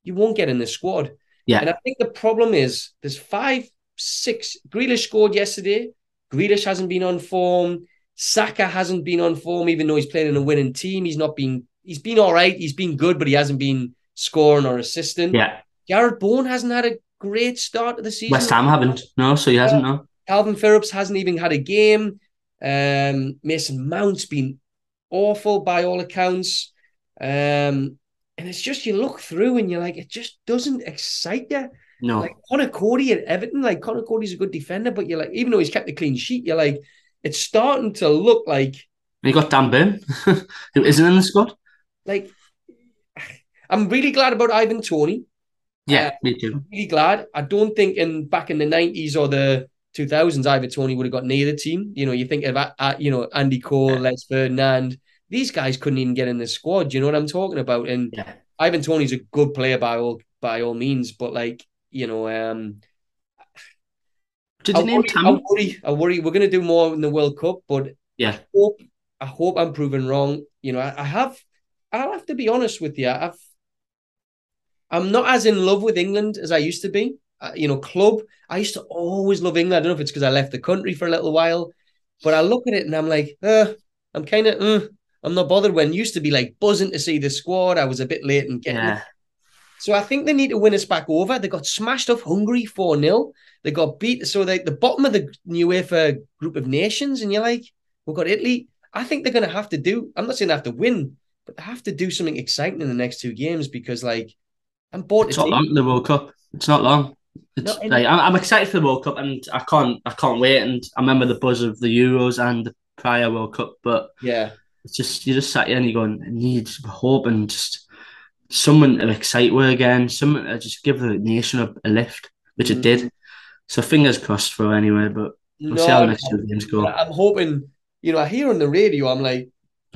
you won't get in the squad. Yeah. And I think the problem is there's five, six. Grealish scored yesterday. Grealish hasn't been on form. Saka hasn't been on form, even though he's playing in a winning team. He's not been. He's been all right. He's been good, but he hasn't been scoring or assisting. Yeah. Jarrod Bowen hasn't had a great start to the season. West Ham haven't. No, so he hasn't. No. Kalvin Phillips hasn't even had a game. Um, Mason Mount's been awful by all accounts. Um, and it's just you look through and you're like, it just doesn't excite you. No. Like Conor Coady at Everton, like Conor Coady's a good defender, but you're like, even though he's kept a clean sheet, you're like, it's starting to look like you got Dan Burn, who isn't in the squad. Like I'm really glad about Ivan Toney. Yeah, Uh, me too. I'm really glad. I don't think in back in the nineties or the two thousands, Ivan Toney would have got near the team. You know, you think of uh, uh, you know Andy Cole, Yeah. Les Ferdinand. These guys couldn't even get in the squad. You know what I'm talking about? And Yeah. Ivan Toney's a good player by all by all means, but like you know, um, Did I worry, I worry, I worry. We're gonna do more in the World Cup, but Yeah. I hope, I hope I'm proven wrong. You know, I, I have. I'll have to be honest with you. I've. I'm not as in love with England as I used to be. Uh, you know, club. I used to always love England. I don't know if it's because I left the country for a little while, but I look at it and I'm like, uh, I'm kind of, uh, I'm not bothered. When used to be like buzzing to see the squad. I was a bit late in getting. Yeah. So I think they need to win us back over. They got smashed off Hungary 4 0. They got beat. So they the bottom of the new UEFA group of nations, and you're like, we've got Italy. I think they're going to have to do, I'm not saying they have to win, but they have to do something exciting in the next two games because, like, I'm bored It's not long. The World Cup. It's not long. It's No, and- like I'm, I'm excited for the World Cup, and I can't I can't wait. And I remember the buzz of the Euros and the prior World Cup, but Yeah. it's just you just sat here and you're going, I need hope and just someone to excite with again, someone to just give the nation a, a lift, which Mhm. it did. So fingers crossed for anyway, but we'll see how the next two games go. I'm hoping, you know, I hear on the radio, I'm like,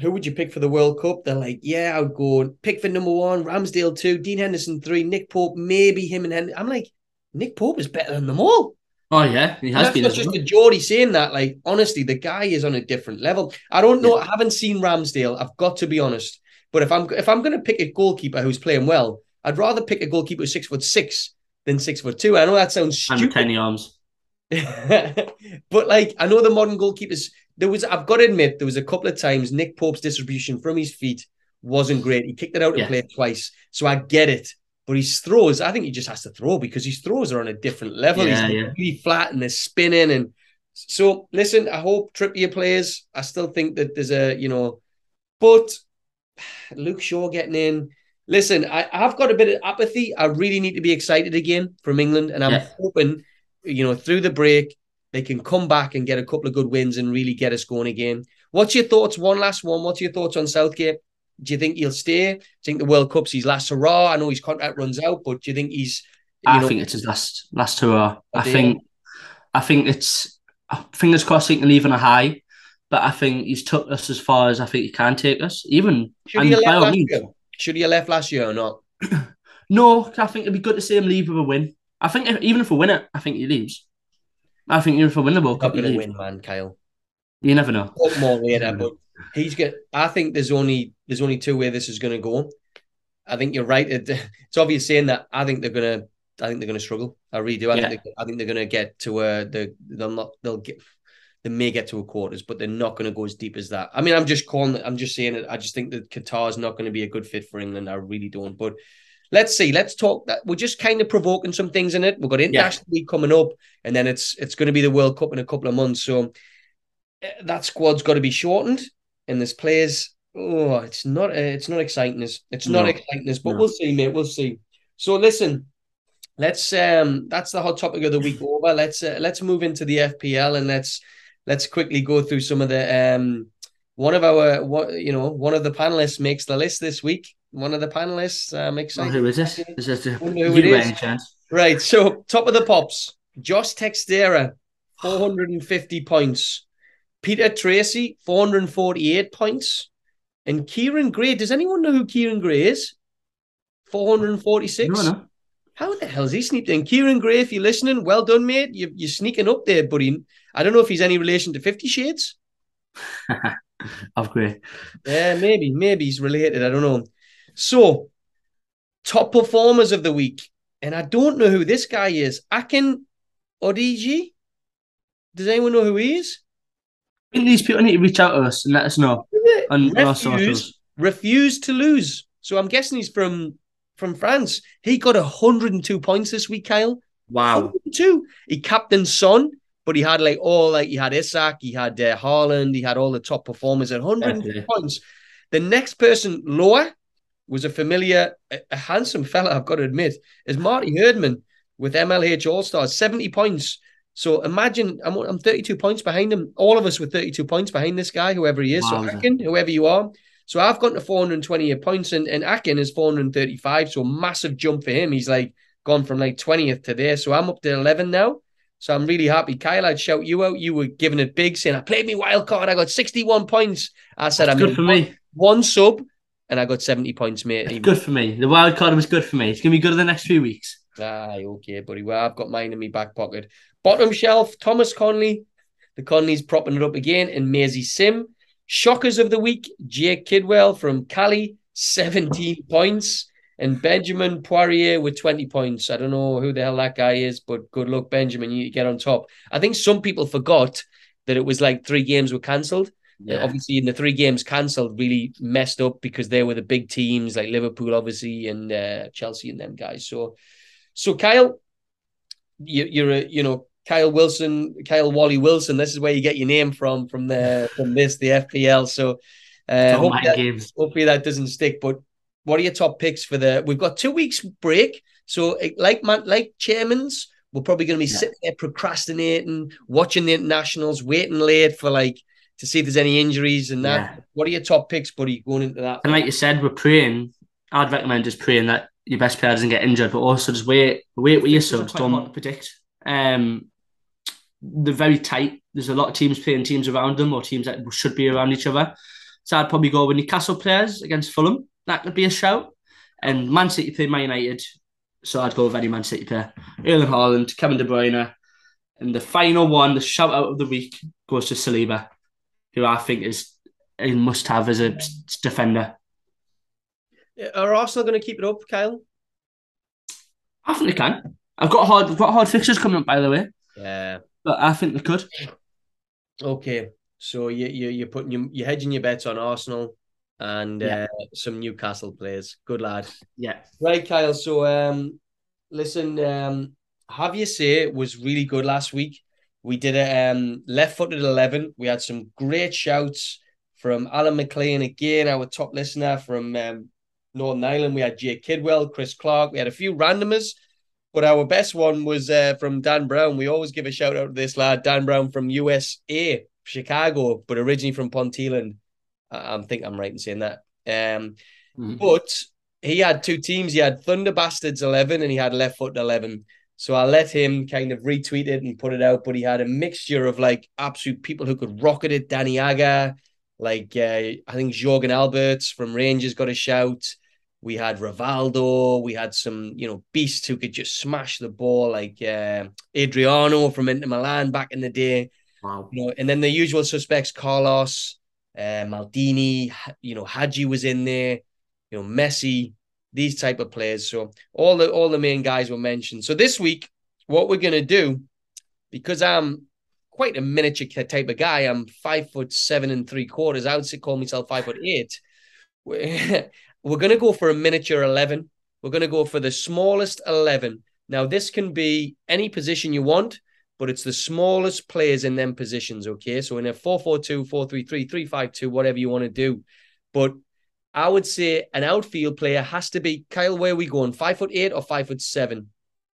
who would you pick for the World Cup? They're like, yeah, I would go Pickford number one, Ramsdale two, Dean Henderson three, Nick Pope, maybe him and Henderson. I'm like, Nick Pope is better than them all. Oh yeah, he And has that's been. as just a Geordie saying that. Like, honestly, the guy is on a different level. I don't know. I haven't seen Ramsdale. I've got to be honest. But if I'm if I'm going to pick a goalkeeper who's playing well, I'd rather pick a goalkeeper who's six foot six than six foot two. I know that sounds And tiny arms. but like I know the modern goalkeepers. There was I've got to admit there was a couple of times Nick Pope's distribution from his feet wasn't great. He kicked it out Yeah. and played twice, so I get it. But his throws, I think he just has to throw because his throws are on a different level. Yeah, He's yeah. really flat and they're spinning. And so, listen, I hope Trippier plays. I still think that there's a, you know, but Luke Shaw getting in. Listen, I, I've got a bit of apathy. I really need to be excited again from England, and I'm hoping, you know, through the break they can come back and get a couple of good wins and really get us going again. What's your thoughts? One last one. What's your thoughts on Southgate? Do you think he'll stay? Do you think the World Cup's his last hurrah? I know his contract runs out, but do you think he's? You I know, think it's his last last hurrah. I think I think it's fingers crossed he can leave on a high, but I think he's took us as far as I think he can take us. Even should he have left last means. year? Should he have left last year or not? No, I think it'd be good to see him leave with a win. I think if, even if we win it, I think he leaves. I think even if we win the World Cup, he going to win, man, Kyle. You never know. Talk more later, but he's got. I think there's only there's only two way this is going to go. I think you're right. It, it's obvious saying that. I think they're gonna. I think they're gonna struggle. I really do. I Yeah. think. They, I think they're gonna get to uh the. They'll not. They'll get. They may get to a quarters, but they're not going to go as deep as that. I mean, I'm just calling. I'm just saying it. I just think that Qatar's not going to be a good fit for England. I really don't. But let's see. Let's talk. That we're just kind of provoking some things in it. We've got international league coming up, and then it's it's going to be the World Cup in a couple of months. So eh, that squad's got to be shortened, and there's players. Oh, it's not. Uh, it's not exciting. It's, it's not No. exciting. This, but No. we'll see, mate. We'll see. So listen, let's. Um, that's the hot topic of the week over. Let's uh, let's move into the FPL and let's let's quickly go through some of the. Um, one of our, what you know, one of the panelists makes the list this week. One of the panelists. Um, oh, excited. who is this? Is this the, Wonder who you it is. chance? Right. So top of the pops, Josh Textera, 450 points. Peter Tracy, 448 points. And Kieran Gray. Does anyone know who Kieran Gray is? 446. No, no. How the hell is he sneaked In? Kieran Gray, if you're listening, well done, mate. You, you're sneaking up there, buddy. I don't know if he's any relation to Fifty Shades. Of Grey. Yeah, maybe, maybe he's related. I don't know. So, top performers of the week, and I don't know who this guy is. Akin Odigi. Does anyone know who he is? I think these people need to reach out to us and let us know on our socials. Refuse, to lose. So I'm guessing he's from from France. He got 102 points this week, Kyle. Wow. 102. He captained Son, but he had like all like he had Isak, he had uh, Haaland, he had all the top performers at 102 Okay. points. The next person lower was a familiar, a, a handsome fella, I've got to admit, is Marty Herdman with MLH All Stars, 70 points. So imagine I'm, I'm 32 points behind him. All of us were 32 points behind this guy, whoever he is. So Akin, whoever you are. So I've gotten to 428 points and, and Akin is 435. So massive jump for him. He's like gone from like 20th to there. So I'm up to 11 now. So I'm really happy. Kyle, I'd shout you out. You were giving it big, saying, I played me wild card. I got 61 points. I said, That's I'm good for me. one sub and I got 70 points, mate. Good for me. The wild card was good for me. It's gonna be good in the next few weeks. Aye, okay, buddy. Well, I've got mine in my back pocket. Bottom shelf, Thomas Conley. The Conley's propping it up again. And Maisie Sim. Shockers of the week, Jake Kidwell from Cali, 17 points. And Benjamin Poirier with 20 points. I don't know who the hell that guy is, but good luck, Benjamin. You get on top. I think some people forgot that it was like three games were cancelled. Yeah. Obviously, in the three games cancelled, really messed up because they were the big teams like Liverpool, obviously, and uh, Chelsea and them guys. So, so Kyle, you, you're a you know Kyle Wilson, Kyle Wally Wilson. This is where you get your name from from the from this the FPL. So, uh, Don't hope mind that- hopefully that doesn't stick. But what are your top picks for the? We've got two weeks break, so eh, like man, like chairmans, we're probably going to be Yeah. sitting there procrastinating, watching the internationals, waiting late for like to see if there's any injuries and that. Yeah. What are your top picks, buddy, going into that? And like you said, we're praying. I'd recommend just praying that your best player doesn't get injured, but also just wait, wait with your subs. Don't predict. Um, they're very tight. There's a lot of teams playing teams around them or teams that should be around each other. So I'd probably go with Newcastle players against Fulham. That could be a shout. And Man City play Man United. So I'd go with any Man City player. Erling Haaland, Kevin De Bruyne. And the final one, the shout out of the week, goes to Saliba, who I think is a must have as a defender. Are Arsenal going to keep it up, Kyle? I think they can. I've got hard, I've got hard fixtures coming up, by the way, Yeah. but I think they could. Okay. So you you you're putting you you're hedging your bets on Arsenal and Yeah. uh, some Newcastle players. Good lad. Yeah, Right, Kyle. So, um, listen, um, have you say it was really good last week. We did a um left-footed eleven. We had some great shouts from Alan McLean again, our top listener from um, Northern Ireland. We had Jake Kidwell, Chris Clark. We had a few randomers, but our best one was uh, from Dan Brown. We always give a shout out to this lad, Dan Brown from USA, Chicago, but originally from Ponteland. I, I think I'm right in saying that. Um, Mhm. but he had two teams. He had Thunder Bastards 11 and he had Left Foot 11. So I let him kind of retweet it and put it out. But he had a mixture of like absolute people who could rocket it. Danny Agger, like uh, I think Jorgen Albertz from Rangers got a shout. We had Rivaldo. We had some, you know, beasts who could just smash the ball, like uh, Adriano from Inter Milan back in the day wow. you know, and then the usual suspects, Carlos, uh, Maldini, you know, Hadji was in there, you know, Messi, these type of players. So all the all the main guys were mentioned. So this week, what we're gonna do, because I'm quite a miniature type of guy, I'm five foot seven and three quarters. I would say call myself five foot eight. We're, we're gonna go for a miniature eleven. We're gonna go for the smallest eleven. Now this can be any position you want but it's the smallest players in them positions, okay? So in a 4-4-2, 4-3-3, 3-5-2, whatever you want to do. But I would say an outfield player has to be Kyle, where are we going? Five foot eight or five foot seven?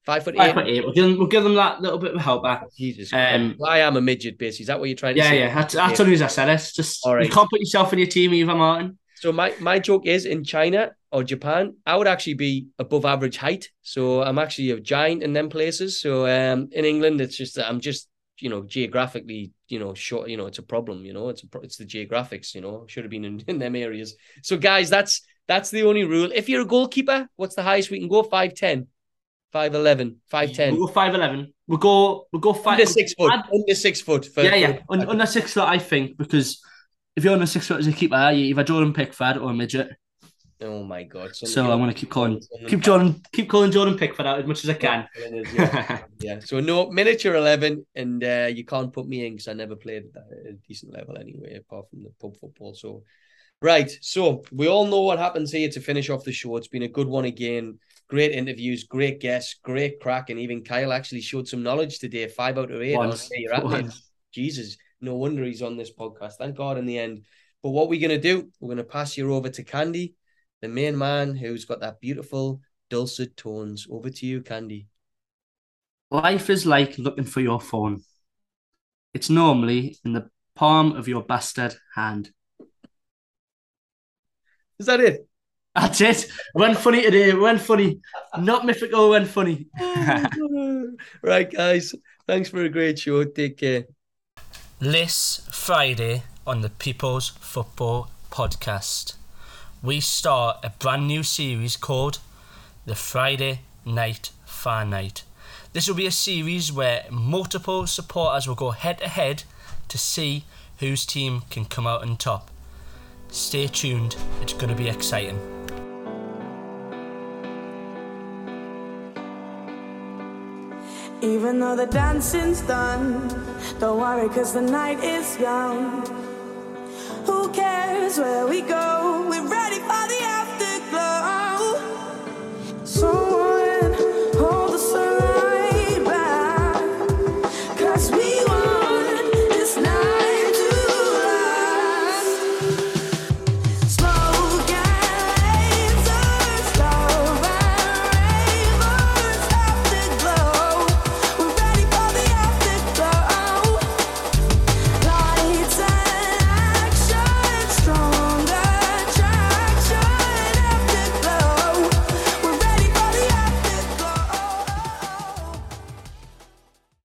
Five foot Five eight. foot eight. We'll give them, we'll give them that little bit of help back. Jesus Um, Christ. I am a midget, basically. Is that what you're trying to Yeah, say? yeah. That's, that's only as I said it. Just All right. you can't put yourself in your team either, Martin. So my, my joke is in China or Japan, I would actually be above average height. So I'm actually a giant in them places. So um, in England, it's just that I'm just you know geographically you know short. You know it's a problem. You know it's a pro- it's the geographics. You know should have been in, in them areas. So guys, that's That's the only rule. If you're a goalkeeper, what's the highest we can go? 5'10, 5'11, 5'10. We'll go five eleven. We'll go. We'll go five. Under six foot. I'd- Under six foot. For, yeah, yeah. under six foot, I think, because if you're under six foot as a keeper, you're either Jordan Pickford or a midget. Oh my god. So I'm gonna keep calling, keep Jordan, keep calling Jordan Pickford out as much as I can. Yeah. yeah. So no miniature eleven, and uh, you can't put me in because I never played at a decent level anyway, apart from the pub football. So, right. So we all know what happens here to finish off the show. It's been a good one again. Great interviews, great guests, great crack, and even Kyle actually showed some knowledge today. Five out of eight. Once, you're at, once. Jesus, no wonder he's on this podcast. Thank God in the end. But what we're gonna do, we're gonna pass you over to Candy, the main man who's got that beautiful dulcet tones. Over to you, Candy. Life is like looking for your phone. It's normally in the palm of your bastard hand. Is that it? That's it. Went funny today. Went funny. Not mythical. Went funny. right, guys. Thanks for a great show. Take care. This Friday on the People's Football Podcast, we start a brand new series called the Friday Night Fan Night. This will be a series where multiple supporters will go head to head to see whose team can come out on top. Stay tuned, it's going to be exciting. Even though the dancing's done, don't worry, cause the night is young. Who cares where we go? We're ready for the afterglow. Someone